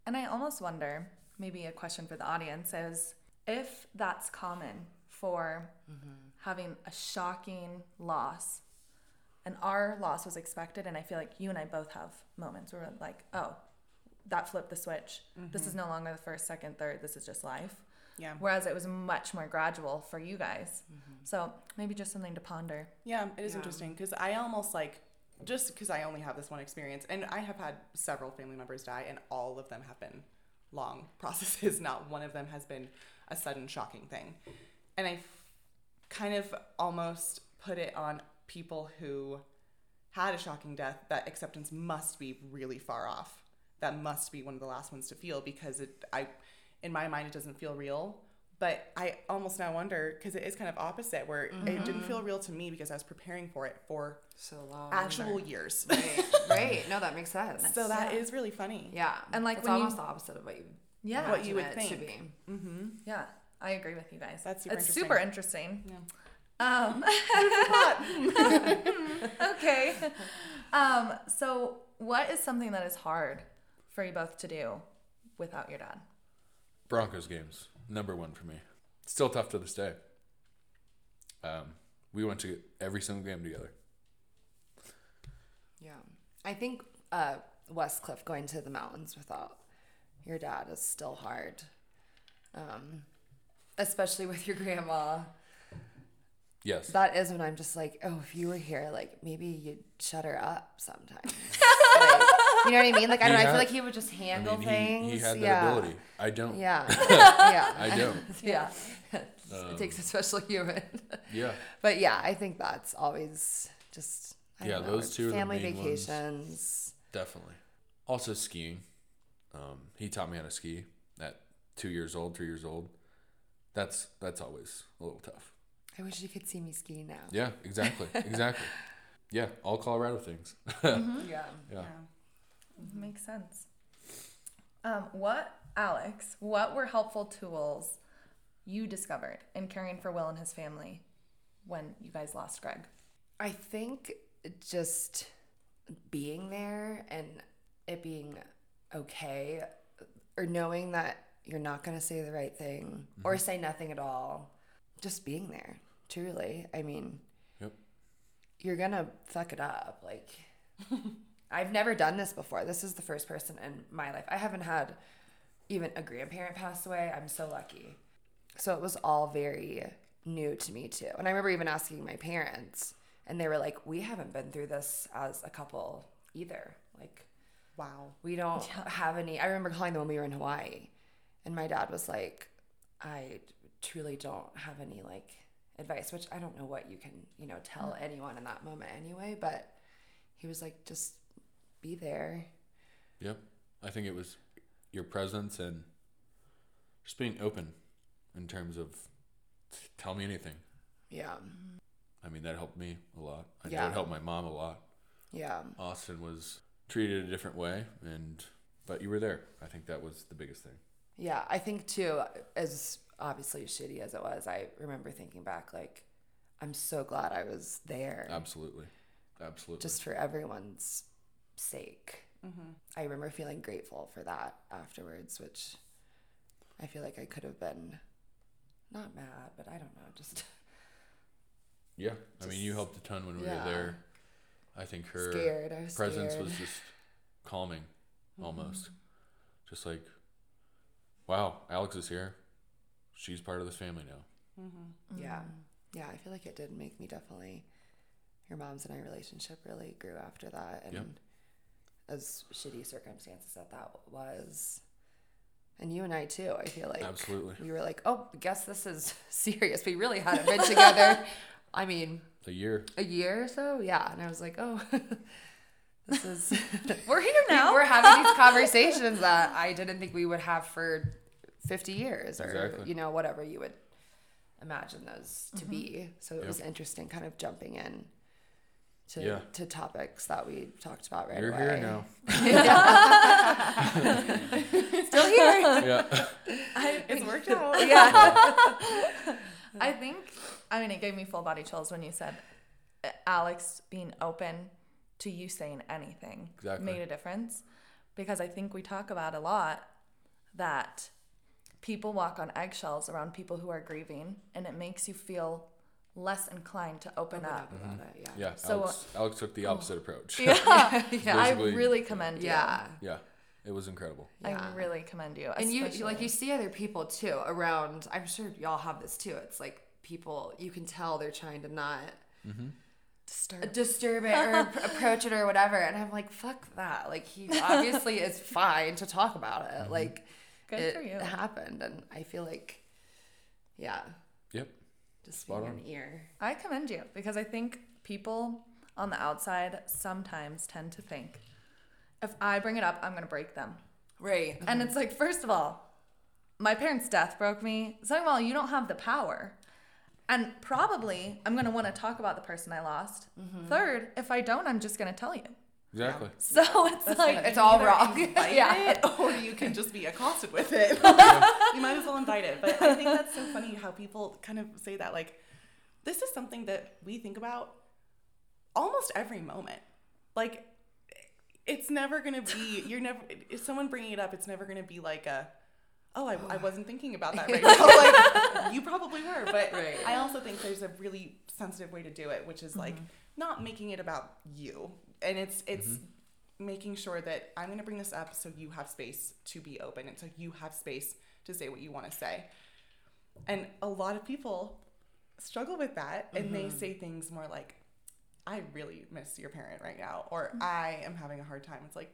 And I almost wonder, maybe a question for the audience is if that's common for having a shocking loss, and our loss was expected, and I feel like you and I both have moments where we're like, oh, that flipped the switch. This is mm-hmm. no longer the first, second, third. This is just life. Yeah. Whereas it was much more gradual for you guys. Mm-hmm. So maybe just something to ponder. Yeah, it is interesting because I almost like just because I only have this one experience, and I have had several family members die, and all of them have been long processes. Not one of them has been a sudden shocking thing, and I f- kind of almost put it on people who had a shocking death. That acceptance must be really far off. That must be one of the last ones to feel because it, I, in my mind, it doesn't feel real. But I almost now wonder because it is kind of opposite, where it didn't feel real to me because I was preparing for it for So long. actual years. Right, right. No, that makes sense. So that is really funny. yeah, And, like, it's when you- almost the opposite of what you Yeah. What you would imagine it should think. be. Yeah, I agree with you guys. That's super it's interesting. super interesting. Yeah. Um, okay. Um, so, what is something that is hard for you both to do without your dad? Broncos games, number one for me. Still tough to this day. Um, we went to every single game together. Yeah, I think uh, Westcliffe going to the mountains without your dad is still hard, um, especially with your grandma. Yes. That is when I'm just like, oh, if you were here, like maybe you'd shut her up sometimes. Like, you know what I mean? Like I don't. know, I feel like he would just I handle mean, things. he, he had that yeah. ability. I don't. Yeah, yeah. I don't. yeah. it takes a special human. Yeah. But yeah, I think that's always just I Yeah, don't know, those two are the family main ones. vacations. Definitely. Also skiing. Um, he taught me how to ski at two years old, three years old. That's that's always a little tough. I wish you could see me ski now. Yeah, exactly, exactly. Yeah, all Colorado things. Yeah. Yeah. Makes sense. Um, what, Alex, what were helpful tools you discovered in caring for Will and his family when you guys lost Greg? I think just being there and it being okay or knowing that you're not going to say the right thing Mm-hmm. or say nothing at all. Just being there, truly. I mean, Yep. you're going to fuck it up. Like, I've never done this before. This is the first person in my life. I haven't had even a grandparent pass away. I'm so lucky. So it was all very new to me too. And I remember even asking my parents, and they were like, "We haven't been through this as a couple either. Like, Wow. we don't have any." I remember calling them when we were in Hawaii, and my dad was like, "I truly don't have any like advice," which I don't know what you can you know tell mm. anyone in that moment anyway. But he was like, "Just be there." Yep. I think it was your presence and just being open in terms of t- tell me anything. Yeah, I mean, that helped me a lot. I know Yeah. it helped my mom a lot. yeah, Austin was treated a different way, and but you were there. I think that was the biggest thing. yeah. I think too, as obviously shitty as it was, I remember thinking back like, I'm so glad I was there. Absolutely, absolutely. just for everyone's sake. Mm-hmm. I remember feeling grateful for that afterwards, which I feel like I could have been not mad, but I don't know, just yeah. I mean, you helped a ton when we Yeah. were there. I think her scared. I was presence scared. was just calming, mm-hmm. almost. Just like, wow, Alex is here. She's part of this family now. Mm-hmm. yeah, yeah. I feel like it did make me definitely. Your mom's and I relationship really grew after that, and Yep. As shitty circumstances that that was, and you and I too. I feel like Absolutely. we were like, oh, I guess this is serious. We really hadn't been together. I mean, a year. a year or so yeah and i was like oh this is We're here now. we're having these conversations that i didn't think we would have for 50 years or Exactly. you know whatever you would imagine those to be mm-hmm. so it was interesting kind of jumping in to, Yeah. to topics that we talked about right You're away here now. still here yeah. I, It's worked out. yeah. I think, I mean, it gave me full body chills when you said uh, Alex being open to you saying anything Exactly. made a difference. Because I think we talk about a lot that people walk on eggshells around people who are grieving, and it makes you feel less inclined to open, Open up. up about it, yeah Yeah. So, Alex, Alex took the oh. opposite approach. Yeah, yeah. I Basically- really commend you. yeah yeah. It was incredible. Yeah. I really commend you. and you like you see other people too around i'm sure y'all have this too it's like people you can tell they're trying to not mm-hmm. Disturb. Uh, disturb it or ap- approach it or whatever and i'm like fuck that like he obviously is fine to talk about it mm-hmm. like Good it for you. happened and i feel like yeah Yep. Just Spot being on. an ear I commend you because I think people on the outside sometimes tend to think if I bring it up, I'm going to break them. right And it's like, first of all, my parents' death broke me. Second of all, you don't have the power. And probably I'm going to want to talk about the person I lost. Mm-hmm. Third, if I don't, I'm just going to tell you. Exactly. So it's like, it's all Either wrong yeah it, or you can just be accosted with it. you might as well invite it. But I think that's so funny how people kind of say that. Like, this is something that we think about almost every moment. Like, it's never gonna be. You're never. If someone bringing it up, it's never gonna be like a. Oh, I, I wasn't thinking about that right now. Like, you probably were, but Right. I also think there's a really sensitive way to do it, which is like mm-hmm. not making it about you, and it's it's mm-hmm. making sure that I'm going to bring this up so you have space to be open and so you have space to say what you want to say. And a lot of people struggle with that and they mm-hmm. say things more like, I really miss your parent right now, or I am having a hard time. It's like,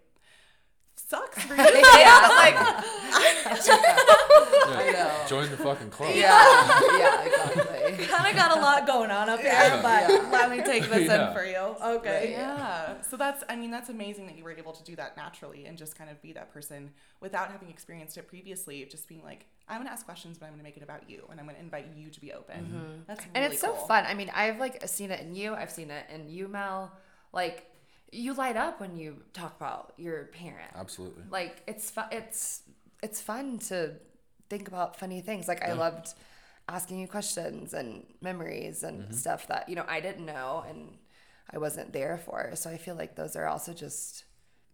sucks for you. yeah. Like, Yeah. know. Join the fucking club. yeah yeah exactly kind of got a lot going on up here, Yeah. but Yeah. let me take this Yeah. in for you. Okay. yeah. So that's, I mean, that's amazing that you were able to do that naturally and just kind of be that person without having experienced it previously. Just being like, I'm going to ask questions, but I'm going to make it about you and I'm going to invite you to be open. Mm-hmm. That's really and it's so cool. fun. I mean, I've like seen it in you. I've seen it in you, Mel. Like, you light up when you talk about your parent. Absolutely. Like, it's fun. It's it's fun to think about funny things. Like, I loved asking you questions and memories and mm-hmm. stuff that you know I didn't know and I wasn't there for. So I feel like those are also just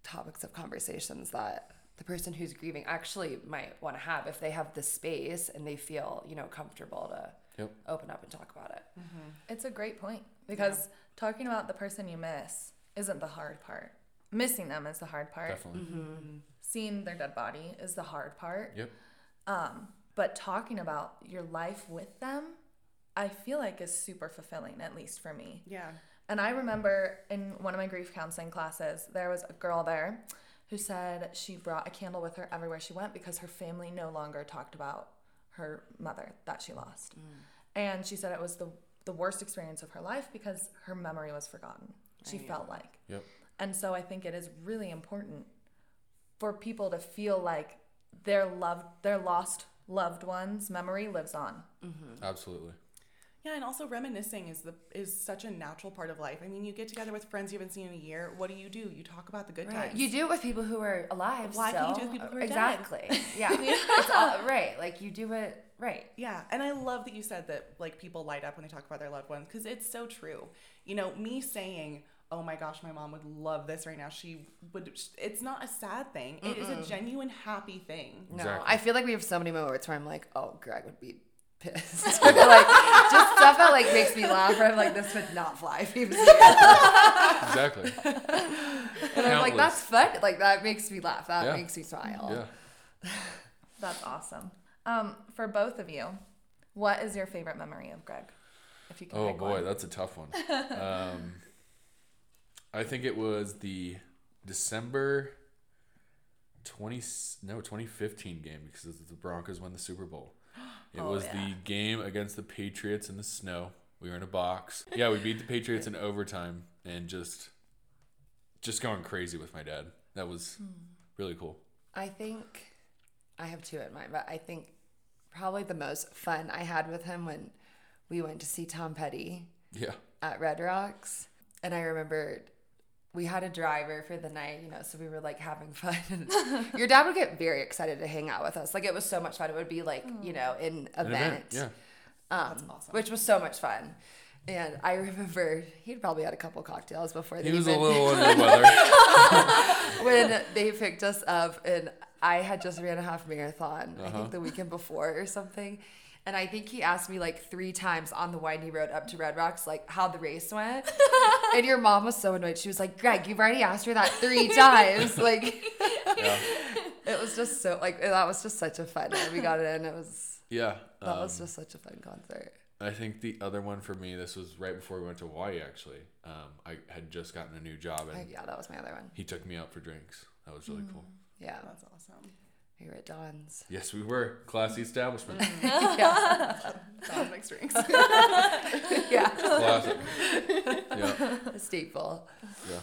topics of conversations that the person who's grieving actually might want to have if they have the space and they feel you know comfortable to Yep. open up and talk about it. Mm-hmm. It's a great point because talking about the person you miss isn't the hard part. Missing them is the hard part. Definitely. Mm-hmm. Seeing their dead body is the hard part. Yep. Um, but talking about your life with them, I feel like is super fulfilling, at least for me. Yeah. And I remember in one of my grief counseling classes, there was a girl there who said she brought a candle with her everywhere she went because her family no longer talked about her mother that she lost. And she said it was the, the worst experience of her life because her memory was forgotten. She felt like. Yep. And so I think it is really important for people to feel like their loved their lost loved one's memory lives on. Mm-hmm. Absolutely. Yeah, and also reminiscing is the is such a natural part of life. I mean, you get together with friends you haven't seen in a year. What do you do? You talk about the good Right. times. You do it with people who are alive. Why can't you do it with people who are dead? exactly. Yeah. it's all, right. Like you do it right. Yeah, and I love that you said that like people light up when they talk about their loved ones because it's so true. You know, me saying, "Oh my gosh, my mom would love this right now." She would. It's not a sad thing. It is a genuine happy thing. No, Exactly. I feel like we have so many moments where I'm like, oh, Greg would be pissed. like just stuff that like makes me laugh. Where I'm like, this would not fly if he was here. Exactly. And I'm like, that's fun. Like that makes me laugh. That Yeah. makes me smile. Yeah. That's awesome. Um, for both of you, what is your favorite memory of Greg? If you can Oh boy, one. that's a tough one. um, I think it was the December twenty no twenty fifteen game because the Broncos won the Super Bowl. It Oh, was yeah. the game against the Patriots in the snow. We were in a box. Yeah, we beat the Patriots in overtime and just just going crazy with my dad. That was Hmm. really cool. I think I have two in mind, but I think probably the most fun I had with him when we went to see Tom Petty Yeah. at Red Rocks. And I remember we had a driver for the night, you know, so we were like having fun. Your dad would get very excited to hang out with us. Like it was so much fun. It would be like, you know, an An event. event. Yeah. Um, Which was so much fun. And I remember he'd probably had a couple cocktails before they He was a little under the weather. when they picked us up and I had just ran a half marathon, I Uh-huh. think the weekend before or something. And I think he asked me like three times on the windy road up to Red Rocks, like how the race went. and your mom was so annoyed. She was like, Greg, you've already asked her that three times. Like, Yeah. it was just so, like, that was just such a fun night. We got it in. It was, Yeah. that was um, just such a fun concert. I think the other one for me, this was right before we went to Hawaii. Actually, um, I had just gotten a new job, I, and yeah, that was my other one. he took me out for drinks. That was really cool. Yeah. That's awesome. We were at Don's. Yes, we were classy establishment. yeah. Don's mixed drinks. yeah. Classic. Yeah, A staple. yeah.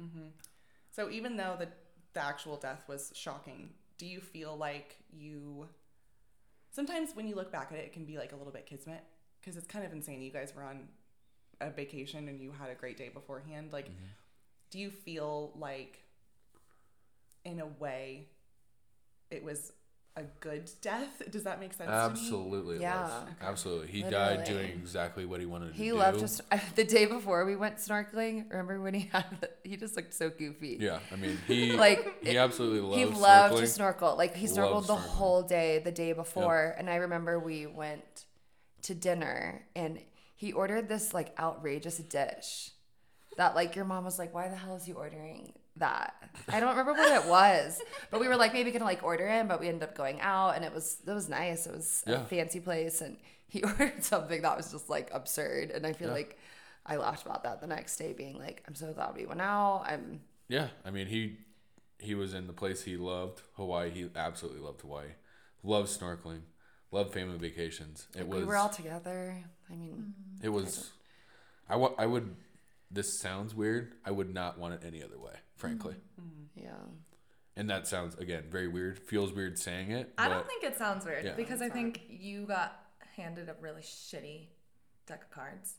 Mm-hmm. So even though the the actual death was shocking, do you feel like you sometimes when you look back at it, it can be like a little bit kismet because it's kind of insane. You guys were on a vacation and you had a great day beforehand. Like, mm-hmm. do you feel like in a way it was a good death? Does that make sense? To me? Absolutely. Yeah. was. Absolutely. He died doing exactly what he wanted to do. He loved us the day before we went snorkeling. Remember when he had the, he just looked so goofy. Yeah, I mean, he Like, he absolutely loved he loved to snorkel. Like he snorkeled Loved the snorkeling. whole day the day before. And I remember we went to dinner and he ordered this like outrageous dish that like your mom was like, Why the hell is he ordering that? I don't remember what it was. But we were like maybe gonna like order in, but we ended up going out and it was it was nice. It was a fancy place and he ordered something that was just like absurd. And I feel Yeah. like I laughed about that the next day, being like, I'm so glad we went out. I'm Yeah, I mean, he he was in the place he loved, Hawaii. He absolutely loved Hawaii. Loved snorkeling. Loved family vacations. It was we were all together. I mean it was I wa- I would this sounds weird. I would not want it any other way, frankly. Mm-hmm. Mm-hmm. yeah. And that sounds again very weird. Feels weird saying it. I don't think it sounds weird Yeah. because I think you got handed a really shitty deck of cards.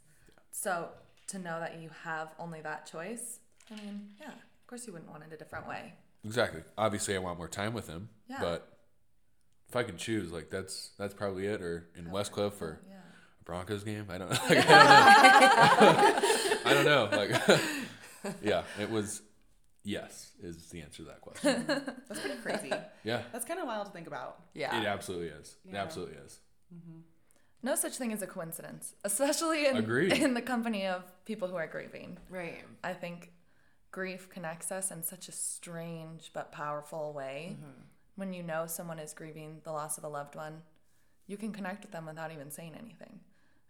So to know that you have only that choice, I mean, yeah, of course you wouldn't want it a different way. Exactly. Obviously, I want more time with him. Yeah. But if I could choose, like that's that's probably it. Or in Westcliffe or Yeah. a Broncos game. I don't. Like, I don't know. I don't know. Like, yeah, it was. yes is the answer to that question. That's pretty crazy. yeah, That's kind of wild to think about. Yeah. it absolutely is. It absolutely is. Mm-hmm. No such thing as a coincidence, especially in, Agreed. in the company of people who are grieving. Right. I think grief connects us in such a strange but powerful way. Mm-hmm. When you know someone is grieving the loss of a loved one, you can connect with them without even saying anything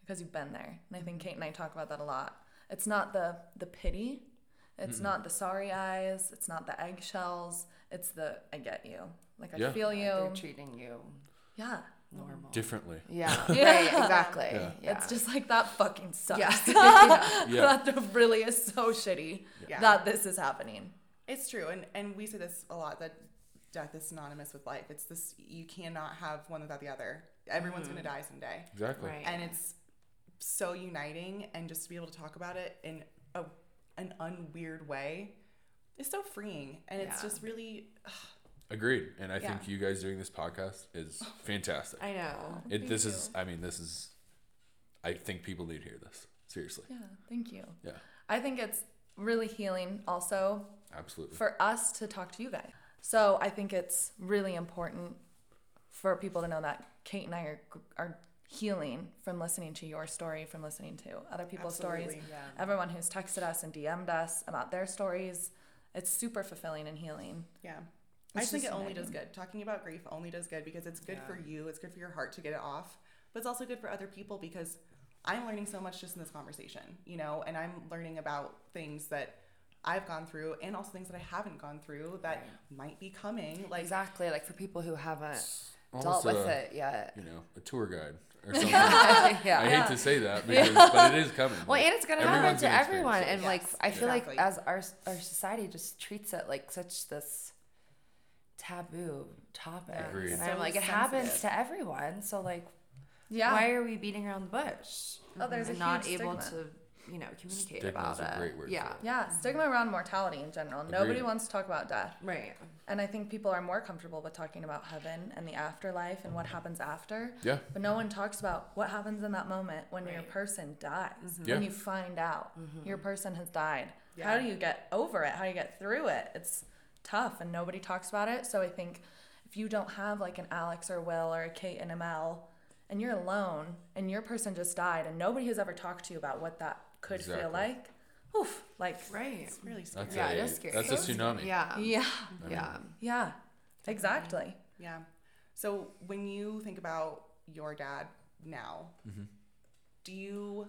because you've been there. And I think mm-hmm. Kate and I talk about that a lot. It's not the the pity, it's not the sorry eyes, it's not the eggshells, it's the I get you. Like I Yeah. feel you. They're treating you yeah. normal. Differently. Yeah. Yeah. Right. Exactly. Yeah. Yeah. It's just like that fucking sucks. Yeah. yeah. Yeah. that really is so shitty Yeah. that this is happening. It's true, and and we say this a lot that death is synonymous with life. It's this you cannot have one without the other. Everyone's gonna mm. die someday, Exactly. Right. and it's so uniting. And just to be able to talk about it in a an unweird way is so freeing, and it's just really Agreed. And I Yeah. think you guys doing this podcast is fantastic. I know. It, this is, I mean, this is, I think people need to hear this. Seriously. Yeah, thank you. Yeah, I think it's really healing also absolutely. for us to talk to you guys. So I think it's really important for people to know that Kate and I are, are healing from listening to your story, from listening to other people's stories. Yeah. Everyone who's texted us and DM'd us about their stories, it's super fulfilling and healing. Yeah. I It's just think it only does good. Talking about grief only does good because it's good for you. It's good for your heart to get it off, but it's also good for other people because I'm learning so much just in this conversation, you know, and I'm learning about things that I've gone through and also things that I haven't gone through that might be coming. Like, Exactly. Like for people who haven't dealt Almost with a- it yet. You know, a tour guide or something. yeah. I hate to say that, because, but it is coming. Well, and it's gonna happen to everyone, it. and like I feel exactly. like as our our society just treats it like such this taboo topic, Agreed. and So I'm like it happens to everyone. So like, Yeah. why are we beating around the bush? Oh, there's a and not huge able stigma. to, you know, communicate Stigma about is a it. great word yeah, for it. Yeah, stigma around mortality in general. Nobody wants to talk about death. right. And I think people are more comfortable with talking about heaven and the afterlife and what mm-hmm. happens after. Yeah. But no one talks about what happens in that moment when your person dies. Mm-hmm. Yeah. When you find out mm-hmm. your person has died. Yeah. How do you get over it? How do you get through it? It's tough and nobody talks about it. So I think if you don't have like an Alex or Will or a Kate and a Mel and you're alone and your person just died and nobody has ever talked to you about what that could feel like, oof, like, Right. it's really scary. That's Yeah, a, it is scary. That's a tsunami. Yeah. yeah, Yeah. yeah, exactly. Yeah. So when you think about your dad now, mm-hmm. do you?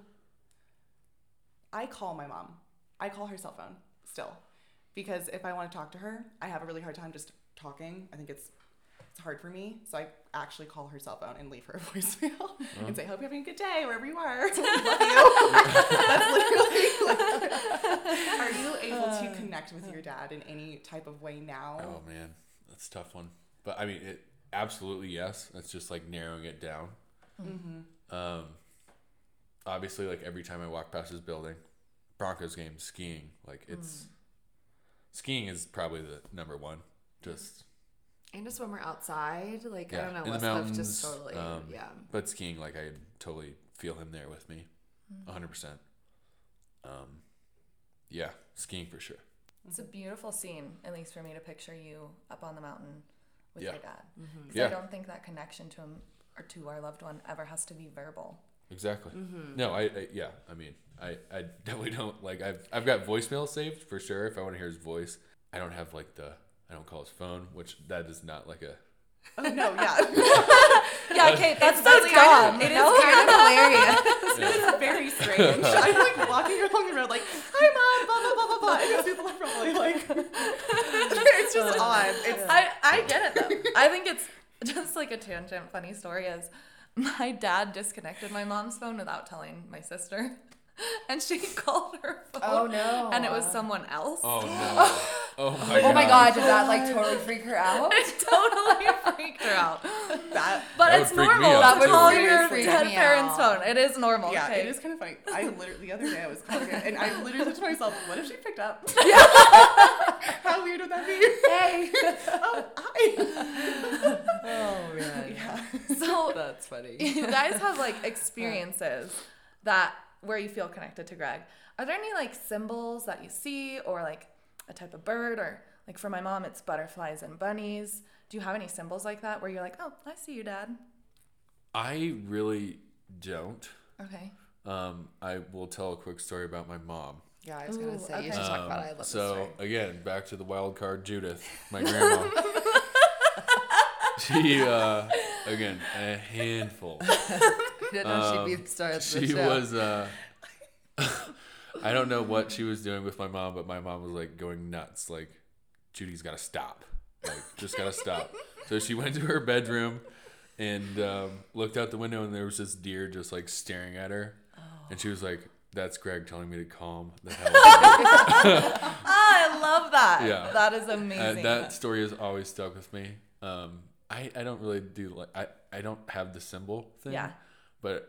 I call my mom. I call her cell phone still, because if I want to talk to her, I have a really hard time just talking. I think it's it's hard for me, so I actually call her cell phone and leave her a voicemail and say, "Hope you're having a good day wherever you are. Love you." That's literally. Like, are you able to uh, connect with uh. your dad in any type of way now? Oh man, that's a tough one. But I mean, it absolutely yes. It's just like narrowing it down. Mm-hmm. Um, obviously, like every time I walk past his building, Broncos game, skiing, like it's mm. skiing is probably the number one. Just And just when we're outside, like yeah, I don't know, in the Westcliffe mountains. just totally, um, yeah. But skiing, like I totally feel him there with me, a hundred percent. Um, yeah, skiing for sure. It's a beautiful scene, at least for me, to picture you up on the mountain with Yeah. your dad. 'Cause Yeah. I don't think that connection to him or to our loved one ever has to be verbal. Exactly. No, I, I yeah. I mean, I, I definitely don't like. I've I've got voicemail saved for sure. If I want to hear his voice, I don't have like the. I don't call his phone, which that is not like a. Oh no, yeah. Yeah, Kate, that's so so dumb. dumb. It you is kind of hilarious. It's very strange. I'm like walking along the road, like, "Hi, mom," blah blah blah blah blah, and those people are probably like, it's just uh, odd. It's I, I get it though. I think it's just like a tangent funny story is my dad disconnected my mom's phone without telling my sister. And she called her oh, phone. Oh, no. And it was someone else. Oh no! Oh my Oh my god! god, did that like totally freak her out? It totally freaked her out. that. But That it's would freak me normal out, to too. call That would your freak dead me parents' out. phone. It is normal. Yeah, okay? it is kind of funny. I literally the other day I was calling it, and I literally said to myself, "What if she picked up? Yeah, How weird would that be?" hey. oh, hi. Oh man. Yeah. So That's funny. you guys have like experiences that where you feel connected to Greg. Are there any like symbols that you see or like a type of bird or like for my mom it's butterflies and bunnies. Do you have any symbols like that where you're like, "Oh, I see you, dad." I really don't. Okay. Um, I will tell a quick story about my mom. Yeah, I was gonna Ooh, say you okay. should talk about. Um, it. I love so this story. again, back to the wild card Judith, my grandma. she uh, again a handful. I didn't know she'd be Um, the star of the she show. was. Uh, I don't know what she was doing with my mom, but my mom was like going nuts. Like, Judy's got to stop. Like, just got to stop. So she went to her bedroom and um, looked out the window, and there was this deer just like staring at her. And she was like, "That's Greg telling me to calm the hell down." Ah, I love that. Yeah. That is Uh, amazing. that story has always stuck with me. Um, I I don't really do like I I don't have the symbol thing. Yeah. But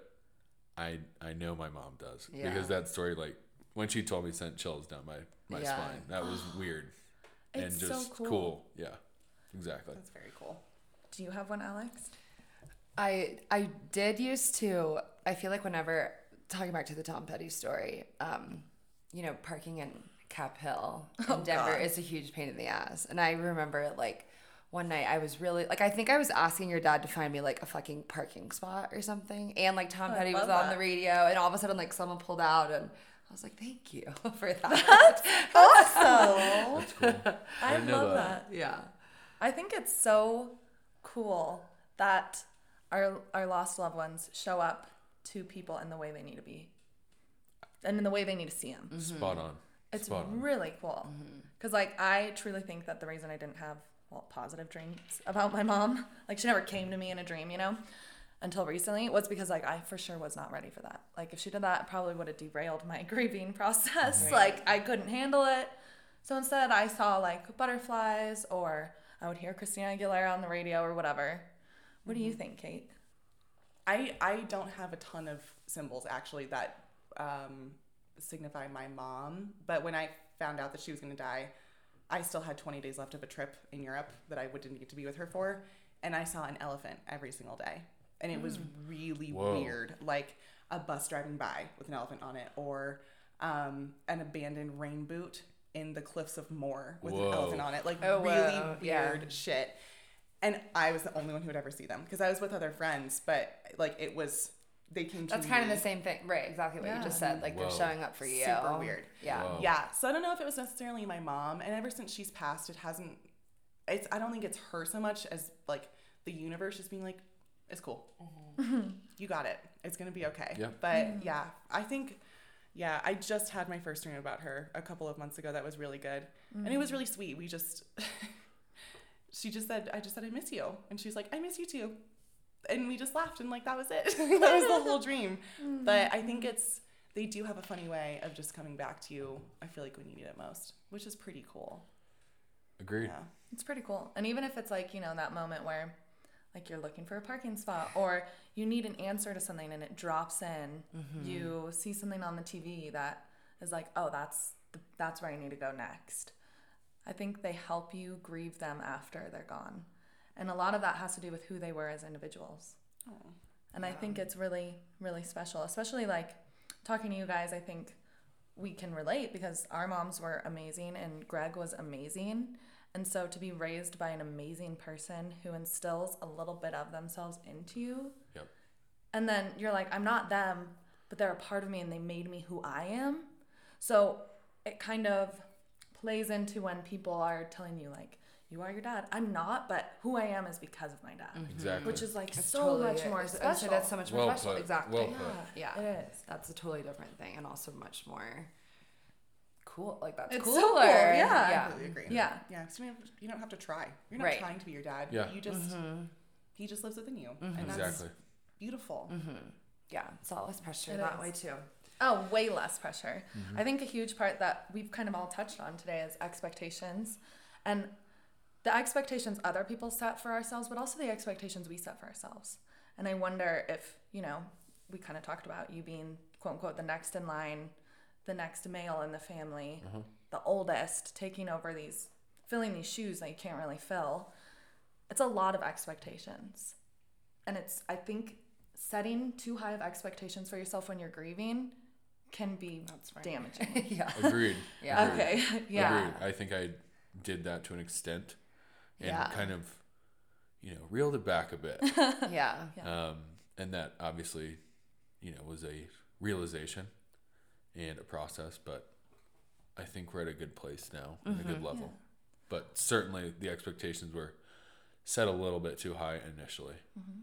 I I know my mom does Yeah. because that story like when she told me sent chills down my my Yeah. spine. That was weird and It's so just cool. Yeah. Exactly. That's very cool. Do you have one, Alex? I I did used to. I feel like whenever talking back to the Tom Petty story, um, you know, parking in Cap Hill in Denver God. is a huge pain in the ass. And I remember like one night I was really like I think I was asking your dad to find me like a fucking parking spot or something, and like Tom Oh, Petty was love on the radio, and all of a sudden like someone pulled out and. I was like, "Thank you for that." Awesome. That's cool. I didn't love that. that. yeah, I think it's so cool that our our lost loved ones show up to people in the way they need to be, and in the way they need to see them. Spot mm-hmm. on. It's Spot on. really cool. Mm-hmm. Because, like, I truly think that the reason I didn't have, well, positive dreams about my mom, like, she never came to me in a dream, you know, until recently, was because, like, I for sure was not ready for that. Like, if she did that, probably would have derailed my grieving process. Like, I couldn't handle it. So instead, I saw, like, butterflies, or I would hear Christina Aguilera on the radio or whatever. What do you think, Kate? I I don't have a ton of symbols actually that um, signify my mom. But when I found out that she was going to die, I still had 20 days left of a trip in Europe that I wouldn't get to be with her for, and I saw an elephant every single day, and it was really Whoa. weird. Like a bus driving by with an elephant on it, or um, an abandoned rain boot in the cliffs of Moher with Whoa. an elephant on it. Like Oh, really wow. Yeah. weird shit. And I was the only one who would ever see them because I was with other friends, but like it was, they came to that's kind of the same thing, right? Exactly what you just said. Like Whoa. they're showing up for you. Super weird. Yeah. Whoa. Yeah. So I don't know if it was necessarily my mom, and ever since she's passed, it hasn't. It's I don't think it's her so much as like the universe just being like, it's cool, mm-hmm. you got it, it's gonna be okay. Yeah. But mm-hmm. yeah, I think. Yeah, I just had my first dream about her a couple of months ago. That was really good, and it was mm-hmm. really sweet. We just, she just said, "I just said I miss you," and she was like, "I miss you too," and we just laughed and like that was it. that was the whole dream. But I think it's they do have a funny way of just coming back to you. I feel like when you need it most, which is pretty cool. Agreed. Yeah. It's pretty cool. And even if it's like, you know, that moment where like you're looking for a parking spot or you need an answer to something and it drops in, mm-hmm. you see something on the TV that is like, "Oh, that's the, that's where I need to go next." I think they help you grieve them after they're gone. And a lot of that has to do with who they were as individuals. Oh, and I think it's really, really special, especially like talking to you guys. I think we can relate because our moms were amazing and Greg was amazing. And so to be raised by an amazing person who instills a little bit of themselves into you, Yep. and then you're like, I'm not them, but they're a part of me and they made me who I am. So it kind of plays into when people are telling you, like, you are your dad. I'm not, but who I am is because of my dad, mm-hmm. Exactly. which is like It's so totally much it. more I special. gonna that's so much more Well special. put. Exactly. Well put. Yeah. It is. That's a totally different thing, and also much more cool. Like that's It's cooler. so cool, yeah. I Yeah. completely agree. Yeah. Yeah. 'cause you, don't have, you don't have to try. You're not Right. trying to be your dad. Yeah. You just mm-hmm. he just lives within you, and mm-hmm. that's Exactly. beautiful. Mm-hmm. Yeah. It's all less pressure It that is. way too. Oh, way less pressure. I think a huge part that we've kind of all touched on today is expectations. And the expectations other people set for ourselves, but also the expectations we set for ourselves. And I wonder if, you know, we kind of talked about you being quote unquote the next in line, the next male in the family, the oldest, taking over these, filling these shoes that you can't really fill. It's a lot of expectations. And it's, I think, setting too high of expectations for yourself when you're grieving can be right. damaging. yeah. Agreed. Yeah. Agreed. okay. Yeah. Agreed. I think I did that to an extent, and Yeah. kind of, you know, reeled it back a bit. Yeah. um, and that obviously, you know, was a realization and a process. But I think we're at a good place now, and a good mm-hmm. level. But certainly, the expectations were set a little bit too high initially. Mm-hmm.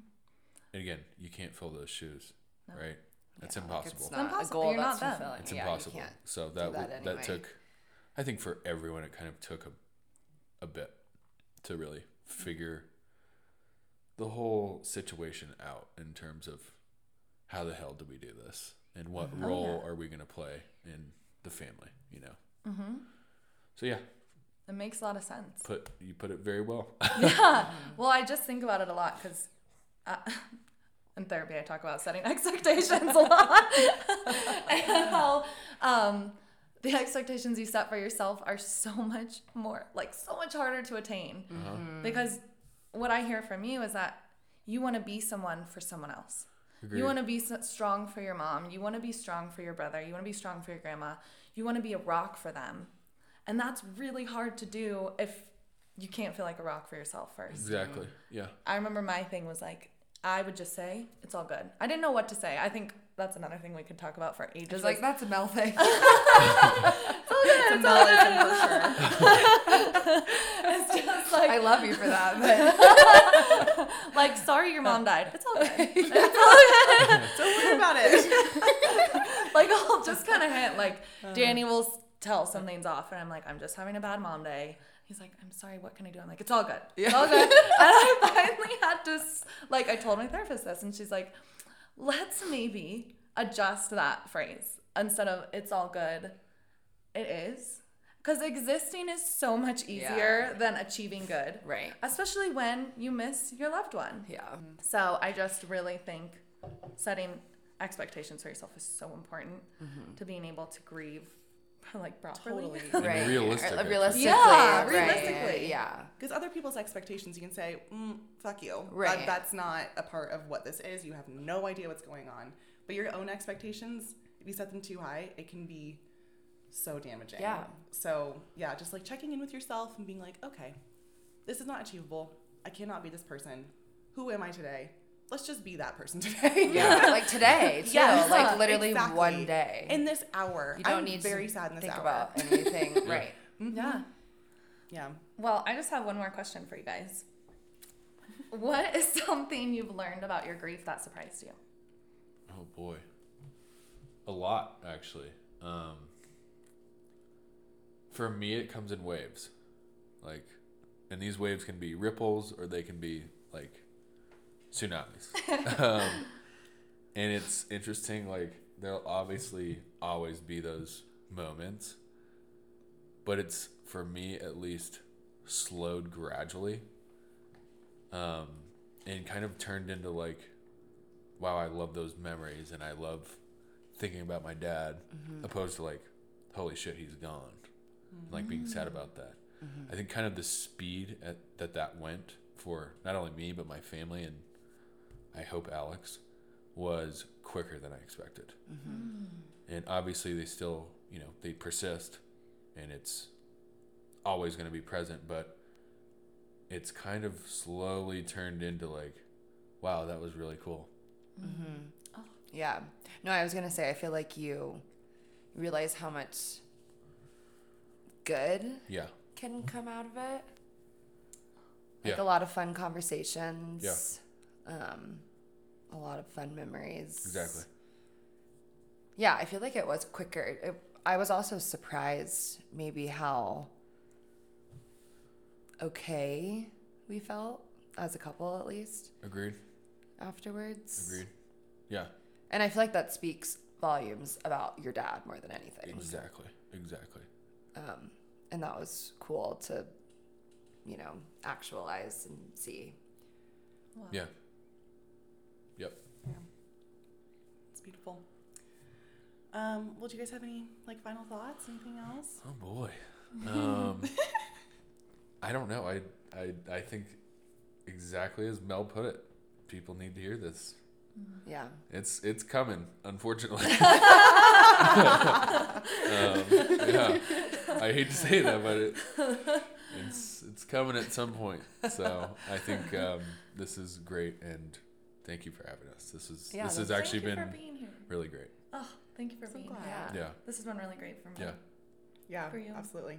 And again, you can't fill those shoes, right? That's Yeah, like, impossible. It's not impossible. a goal You're that's not them. fulfilling. It's Yeah, you impossible. can't. So do that that that, that took, I think for everyone, it kind of took a, a bit to really figure the whole situation out in terms of how the hell do we do this and what Mm-hmm. role yeah. are we going to play in the family, you know? Mm-hmm. So yeah, It makes a lot of sense. put you put it very well. yeah. Well, I just think about it a lot because uh, in therapy I talk about setting expectations a lot and how um, the expectations you set for yourself are so much more, like so much harder to attain. Because what I hear from you is that you want to be someone for someone else. Agreed. You want to be strong for your mom. You want to be strong for your brother. You want to be strong for your grandma. You want to be a rock for them. And that's really hard to do if you can't feel like a rock for yourself first. exactly. Yeah. I remember my thing was like, I would just say, it's all good. I didn't know what to say. I think that's another thing we could talk about for ages. It's like that's a Mel thing. It's a Mellism for sure. it's just like, I love you for that. But like, sorry your mom died. It's all good. Don't worry about it. like I'll just kind of hint like uh-huh. Danny will tell something's off and I'm like I'm just having a bad mom day. He's like I'm sorry, what can I do? I'm like it's all good. It's all good. and I finally had to like I told my therapist this and she's like let's maybe adjust that phrase instead of it's all good. It is. Cuz existing is so much easier than achieving good. right. Especially when you miss your loved one. Yeah. So I just really think setting expectations for yourself is so important to being able to grieve like properly. Totally. Right. realistic, Or- Realistically. Yeah, right. realistically. Yeah. Because other people's expectations, you can say, mm, fuck you. That- Right. that's not a part of what this is. You have no idea what's going on. But your own expectations, if you set them too high, it can be so damaging. Yeah. So, yeah, just like checking in with yourself and being like, okay, this is not achievable. I cannot be this person. Who am I today? Let's just be that person today. Yeah. like today, too. Yes, like literally exactly. one day. In this hour. you don't I'm need very to sad in this think hour. about anything. right. Yeah. Yeah. Well, I just have one more question for you guys. What is something you've learned about your grief that surprised you? Oh boy, a lot actually. Um, for me, it comes in waves, like, and these waves can be ripples or they can be like tsunamis. um, and it's interesting. Like, there'll obviously always be those moments, but it's for me at least slowed gradually, um, and kind of turned into like wow, I love those memories and I love thinking about my dad, opposed to like, holy shit, he's gone. And, like being sad mm. about that. Mm-hmm. I think kind of the speed at, that that went for not only me, but my family and I hope Alex was quicker than I expected. Mm-hmm. And obviously, they still, you know, they persist and it's always going to be present, but it's kind of slowly turned into like, wow, that was really cool. Mm-hmm. Mm. Oh. Yeah. No, I was gonna say I feel like you realize how much good Yeah. can come out of it. Yeah. Like a lot of fun conversations. yeah Um, a lot of fun memories. Exactly. Yeah, I feel like it was quicker. It, I was also surprised maybe how okay we felt as a couple at least Agreed. afterwards. Agreed. Yeah. And I feel like that speaks volumes about your dad more than anything. Exactly. Exactly. Um, and that was cool to, you know, actualize and see. wow. Yeah. Yep. yeah It's beautiful. Um, well, do you guys have any like final thoughts? Anything else? Oh boy. Um, I don't know. I I I think exactly as Mel put it. People need to hear this. Yeah. It's it's coming, unfortunately. um, yeah, I hate to say that, but it, it's it's coming at some point. So I think um, this is great, and thank you for having us. This is Yeah, this has actually been for being here. really great. Oh, thank you for being glad. here. Yeah. Yeah, This has been really great for me. yeah. Yeah, For you. absolutely.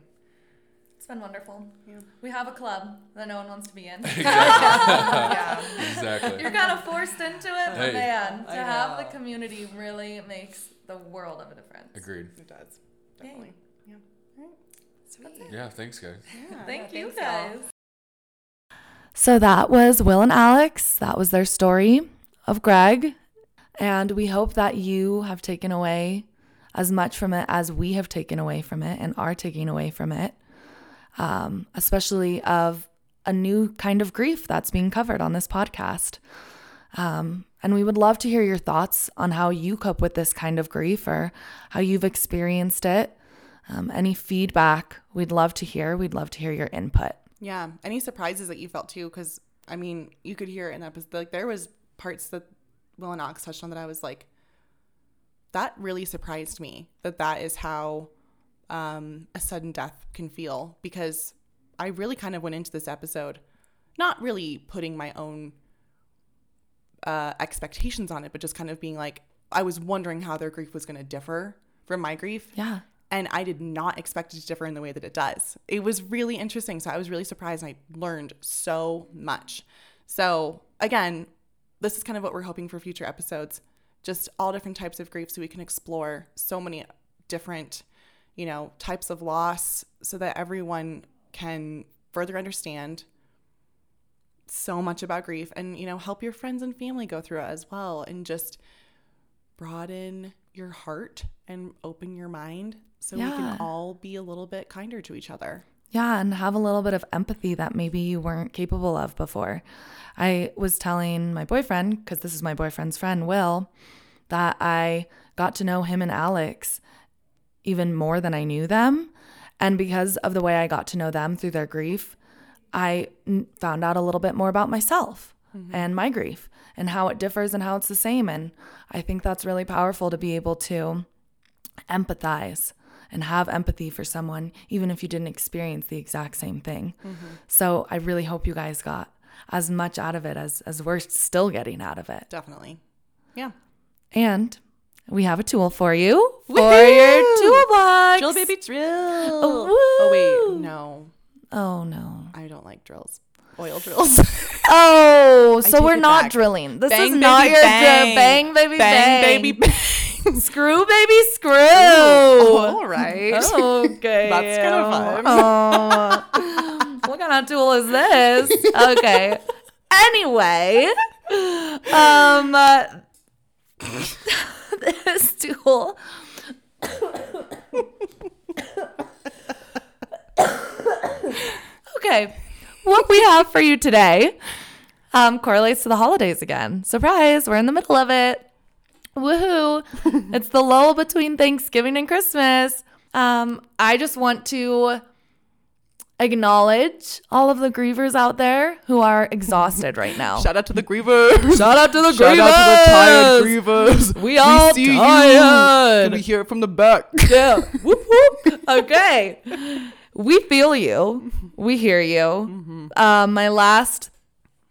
It's been wonderful. Yeah. We have a club that no one wants to be in. exactly. yeah. Exactly. You're kind of forced into it, but Hey. man, to I have the community really makes the world of a difference. Agreed. It does. Definitely. Yeah. Sweet. Yeah. Thanks, guys. Thank Yeah, you thanks, y'all. guys. So that was Will and Alex. That was their story of Greg. And we hope that you have taken away as much from it as we have taken away from it and are taking away from it, um, especially of a new kind of grief that's being covered on this podcast. Um, and we would love to hear your thoughts on how you cope with this kind of grief or how you've experienced it. Um, any feedback we'd love to hear. We'd love to hear your input. Yeah. Any surprises that you felt too? Because I mean, you could hear in episode like there was parts that Will and Alex touched on that I was like, that really surprised me that that is how um, a sudden death can feel because I really kind of went into this episode not really putting my own uh, expectations on it, but just kind of being like, I was wondering how their grief was going to differ from my grief Yeah. And I did not expect it to differ in the way that it does. It was really interesting. So I was really surprised and I learned so much. So again, this is kind of what we're hoping for future episodes. Just all different types of grief so we can explore so many different, you know, types of loss so that everyone can further understand so much about grief and, you know, help your friends and family go through it as well and just broaden your heart and open your mind so we can all be a little bit kinder to each other. Yeah, and have a little bit of empathy that maybe you weren't capable of before. I was telling my boyfriend, because this is my boyfriend's friend, Will, that I got to know him and Alex even more than I knew them. And because of the way I got to know them through their grief, I n- found out a little bit more about myself mm-hmm. and my grief and how it differs and how it's the same. And I think that's really powerful to be able to empathize and have empathy for someone, even if you didn't experience the exact same thing. Mm-hmm. So I really hope you guys got as much out of it as, as we're still getting out of it. Definitely. Yeah. And we have a tool for you for your toolbox. Drill baby drill. Oh, Oh wait, no. Oh no. I don't like drills. Oil drills. Oh, so we're not back. drilling. This Bang, is not your bang. bang, bang baby bang, bang, baby bang. Screw baby screw. All right. Okay. That's kinda fun. Oh. what kind of tool is this? Okay. Anyway, um, uh, this tool. okay, what we have for you today um, correlates to the holidays again. Surprise, we're in the middle of it. Woohoo! it's the lull between Thanksgiving and Christmas. Um, I just want to acknowledge all of the grievers out there who are exhausted right now. Shout out to the grievers. Shout out to the grievers. Shout out to the tired grievers. We all see tired. You. Can we hear it from the back? Yeah. whoop whoop. Okay. We feel you. We hear you. Um, my last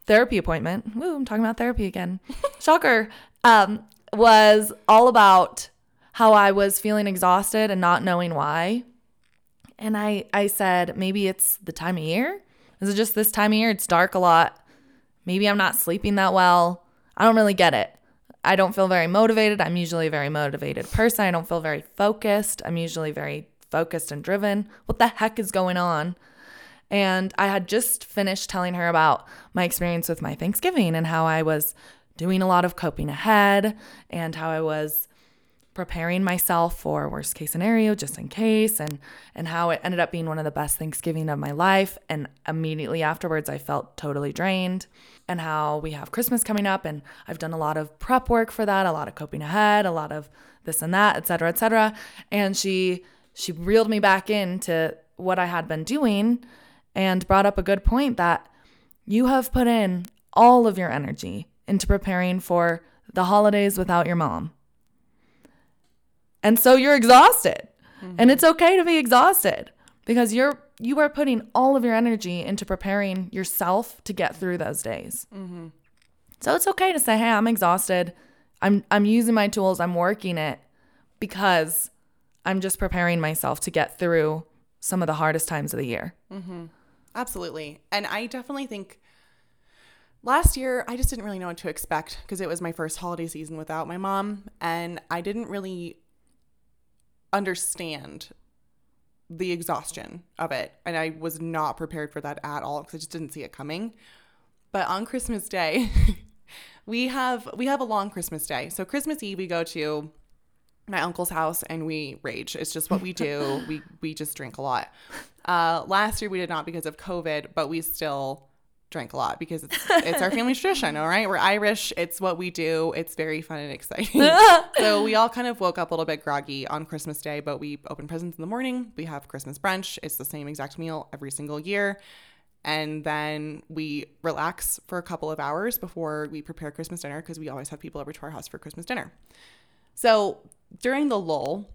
therapy appointment. Woo, I'm talking about therapy again. Shocker. Um, was all about how I was feeling exhausted and not knowing why. And I I said, maybe it's the time of year. Is it just this time of year? It's dark a lot. Maybe I'm not sleeping that well. I don't really get it. I don't feel very motivated. I'm usually a very motivated person. I don't feel very focused. I'm usually very focused and driven. What the heck is going on? And I had just finished telling her about my experience with my Thanksgiving and how I was doing a lot of coping ahead and how I was preparing myself for worst case scenario just in case and and how it ended up being one of the best Thanksgiving of my life and immediately afterwards I felt totally drained and how we have Christmas coming up and I've done a lot of prep work for that, a lot of coping ahead, a lot of this and that, et cetera, et cetera. And she she reeled me back into what I had been doing and brought up a good point that you have put in all of your energy into preparing for the holidays without your mom. And so you're exhausted. Mm-hmm. And it's okay to be exhausted because you're you are putting all of your energy into preparing yourself to get through those days. Mm-hmm. So it's okay to say, "Hey, I'm exhausted. I'm I'm using my tools. I'm working it because I'm just preparing myself to get through some of the hardest times of the year." Mm-hmm. Absolutely. And I definitely think last year I just didn't really know what to expect because it was my first holiday season without my mom and I didn't really understand the exhaustion of it and I was not prepared for that at all because I just didn't see it coming. But on Christmas Day, we have we have a long Christmas day. So Christmas Eve we go to my uncle's house and we rage. It's just what we do. we we just drink a lot. Uh, last year we did not because of COVID, but we still drank a lot because it's it's our family tradition. All right, we're Irish. It's what we do. It's very fun and exciting. so we all kind of woke up a little bit groggy on Christmas Day, but we open presents in the morning. We have Christmas brunch. It's the same exact meal every single year. And then we relax for a couple of hours before we prepare Christmas dinner because we always have people over to our house for Christmas dinner. So during the lull,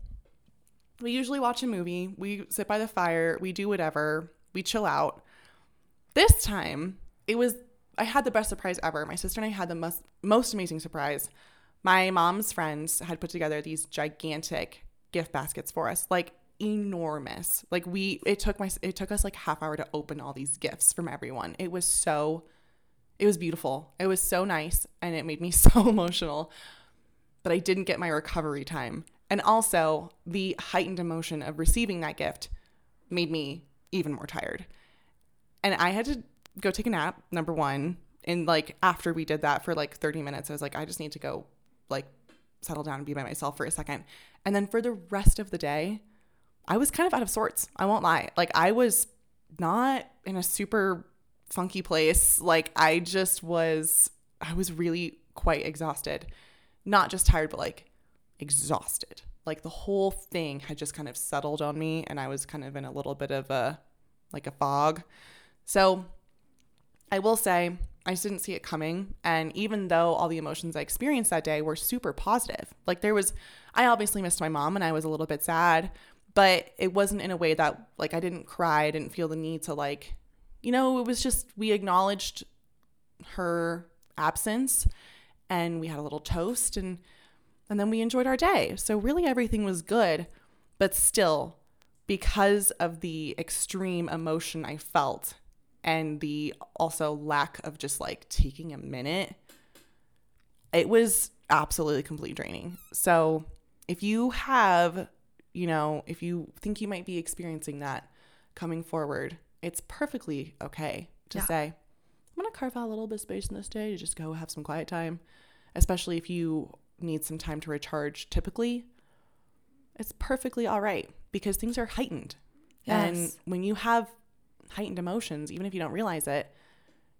we usually watch a movie, we sit by the fire, we do whatever, we chill out. This time, it was I had the best surprise ever. My sister and I had the most most amazing surprise. My mom's friends had put together these gigantic gift baskets for us, like enormous. Like we it took my it took us like half hour to open all these gifts from everyone. It was so it was beautiful. It was so nice and it made me so emotional. But I didn't get my recovery time. And also, the heightened emotion of receiving that gift made me even more tired. And I had to go take a nap, number one. And like after we did that for like 30 minutes, I was like, I just need to go like settle down and be by myself for a second. And then for the rest of the day, I was kind of out of sorts. I won't lie. Like I was not in a super funky place. Like I just was I was really quite exhausted. Not just tired, but like exhausted. Like the whole thing had just kind of settled on me and I was kind of in a little bit of a like a fog. So I will say I just didn't see it coming. And even though all the emotions I experienced that day were super positive, like there was, I obviously missed my mom and I was a little bit sad, but it wasn't in a way that like I didn't cry. I didn't feel the need to like, you know, it was just we acknowledged her absence and we had a little toast and and then we enjoyed our day. So really everything was good, but still because of the extreme emotion I felt and the also lack of just like taking a minute, it was absolutely complete draining. So if you have, you know, if you think you might be experiencing that coming forward, it's perfectly okay to Yeah. say, I'm going to carve out a little bit of space in this day to just go have some quiet time, especially if you need some time to recharge typically. It's perfectly all right because things are heightened. And when you have heightened emotions, even if you don't realize it,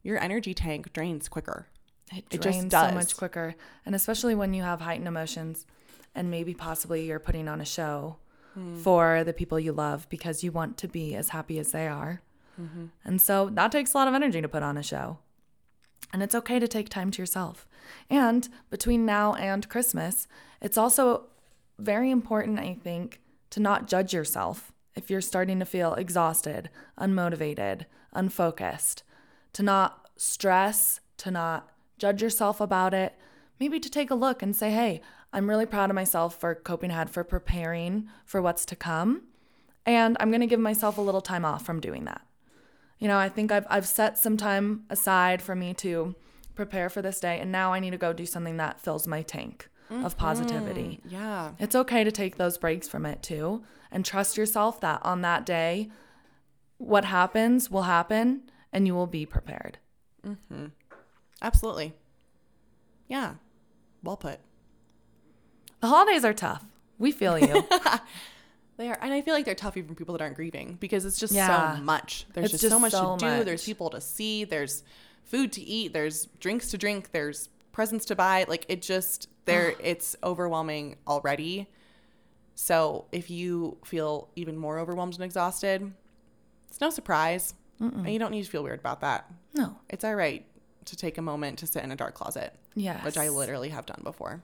your energy tank drains quicker. It It drains so much quicker. And especially when you have heightened emotions and maybe possibly you're putting on a show Hmm. for the people you love because you want to be as happy as they are. Mm-hmm. And so that takes a lot of energy to put on a show. And it's okay to take time to yourself. And between now and Christmas, it's also very important, I think, to not judge yourself if you're starting to feel exhausted, unmotivated, unfocused, to not stress, to not judge yourself about it. Maybe to take a look and say, hey, I'm really proud of myself for coping ahead, for preparing for what's to come. And I'm to give myself a little time off from doing that. You know, I think I've, I've set some time aside for me to prepare for this day. And now I need to go do something that fills my tank of positivity. Yeah. It's okay to take those breaks from it too and trust yourself that on that day, what happens will happen and you will be prepared. Mm-hmm. Absolutely. Yeah. Well put. The holidays are tough. We feel you. They are, and I feel like they're tough even for people that aren't grieving because it's just Yeah. so much. There's It's just, so much so to do. There's people to see. There's food to eat. There's drinks to drink. There's presents to buy. Like it just there. it's overwhelming already. So if you feel even more overwhelmed and exhausted, it's no surprise, and you don't need to feel weird about that. no. It's all right. To take a moment to sit in a dark closet. Yes. Which I literally have done before.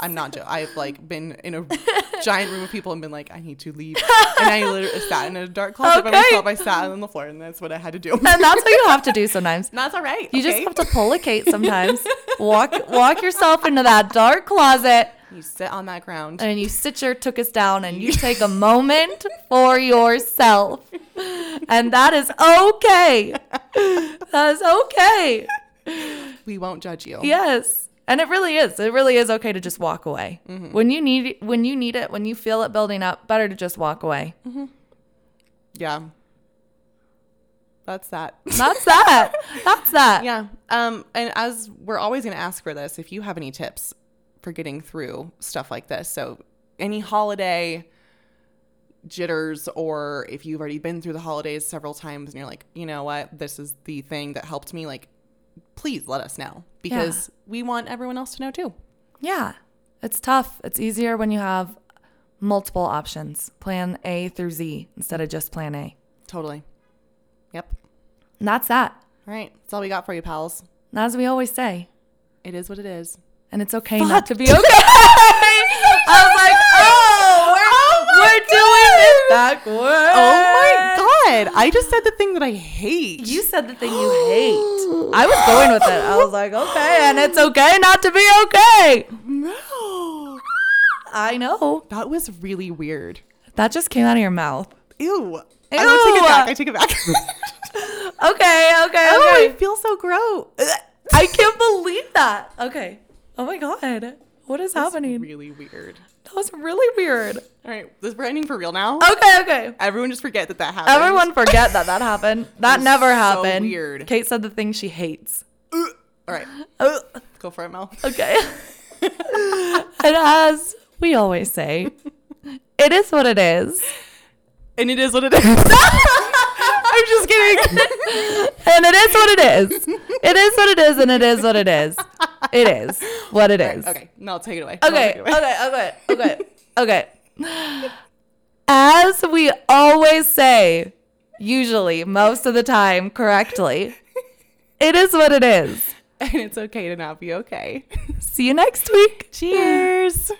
I'm not joking. I've like been in a giant room of people and been like, I need to leave. And I literally sat in a dark closet by Okay. myself. I sat on the floor and that's what I had to do. And that's what you have to do sometimes. That's all right. You okay? just have to pull a Kate sometimes. walk walk yourself into that dark closet You sit on that ground. and you sit your took us down and you take a moment for yourself. And that is okay. That is okay. We won't judge you. Yes. And it really is. It really is okay to just walk away. Mm-hmm. When you need when you need it, when you feel it building up, better to just walk away. Yeah. That's that. That's that. That's that. yeah. Um, and as we're always going to ask for this, if you have any tips for getting through stuff like this, so any holiday jitters, or if you've already been through the holidays several times and you're like, you know what, this is the thing that helped me, like, please let us know because we want everyone else to know too. Yeah. It's tough. It's easier when you have multiple options. Plan A through Z instead of just plan A. Totally. Yep. And that's that. All right. That's all we got for you, pals. As we always say, It is what it is. and it's okay not to be okay. I was like, oh, we're, we're this backwards. Oh my God. I just said the thing that I hate. You said the thing you hate. I was going with it. I was like, okay, and it's okay not to be okay. No. I know. That was really weird. That just came out of your mouth. Ew. I don't take it back. I take it back. Okay, okay, oh, okay. I feel so gross. I can't believe that. Okay. Oh my god. What is happening? Really weird. That was really weird. All right, this we're ending for real now. Okay, okay. Everyone just forget that that happened. Everyone forget that that happened. That never so happened. weird. Kate said the thing she hates. All right, go for it, Mel. okay. and as we always say, it is what it is. And it is what it is. I'm just kidding. And it is what it is. It is what it is, and it is what it is. It is what it is. okay, Mel, take it away. Okay, it away. okay, okay, okay, okay. As we always say, usually, most of the time, correctly, it is what it is. And it's okay to not be okay. See you next week. Cheers.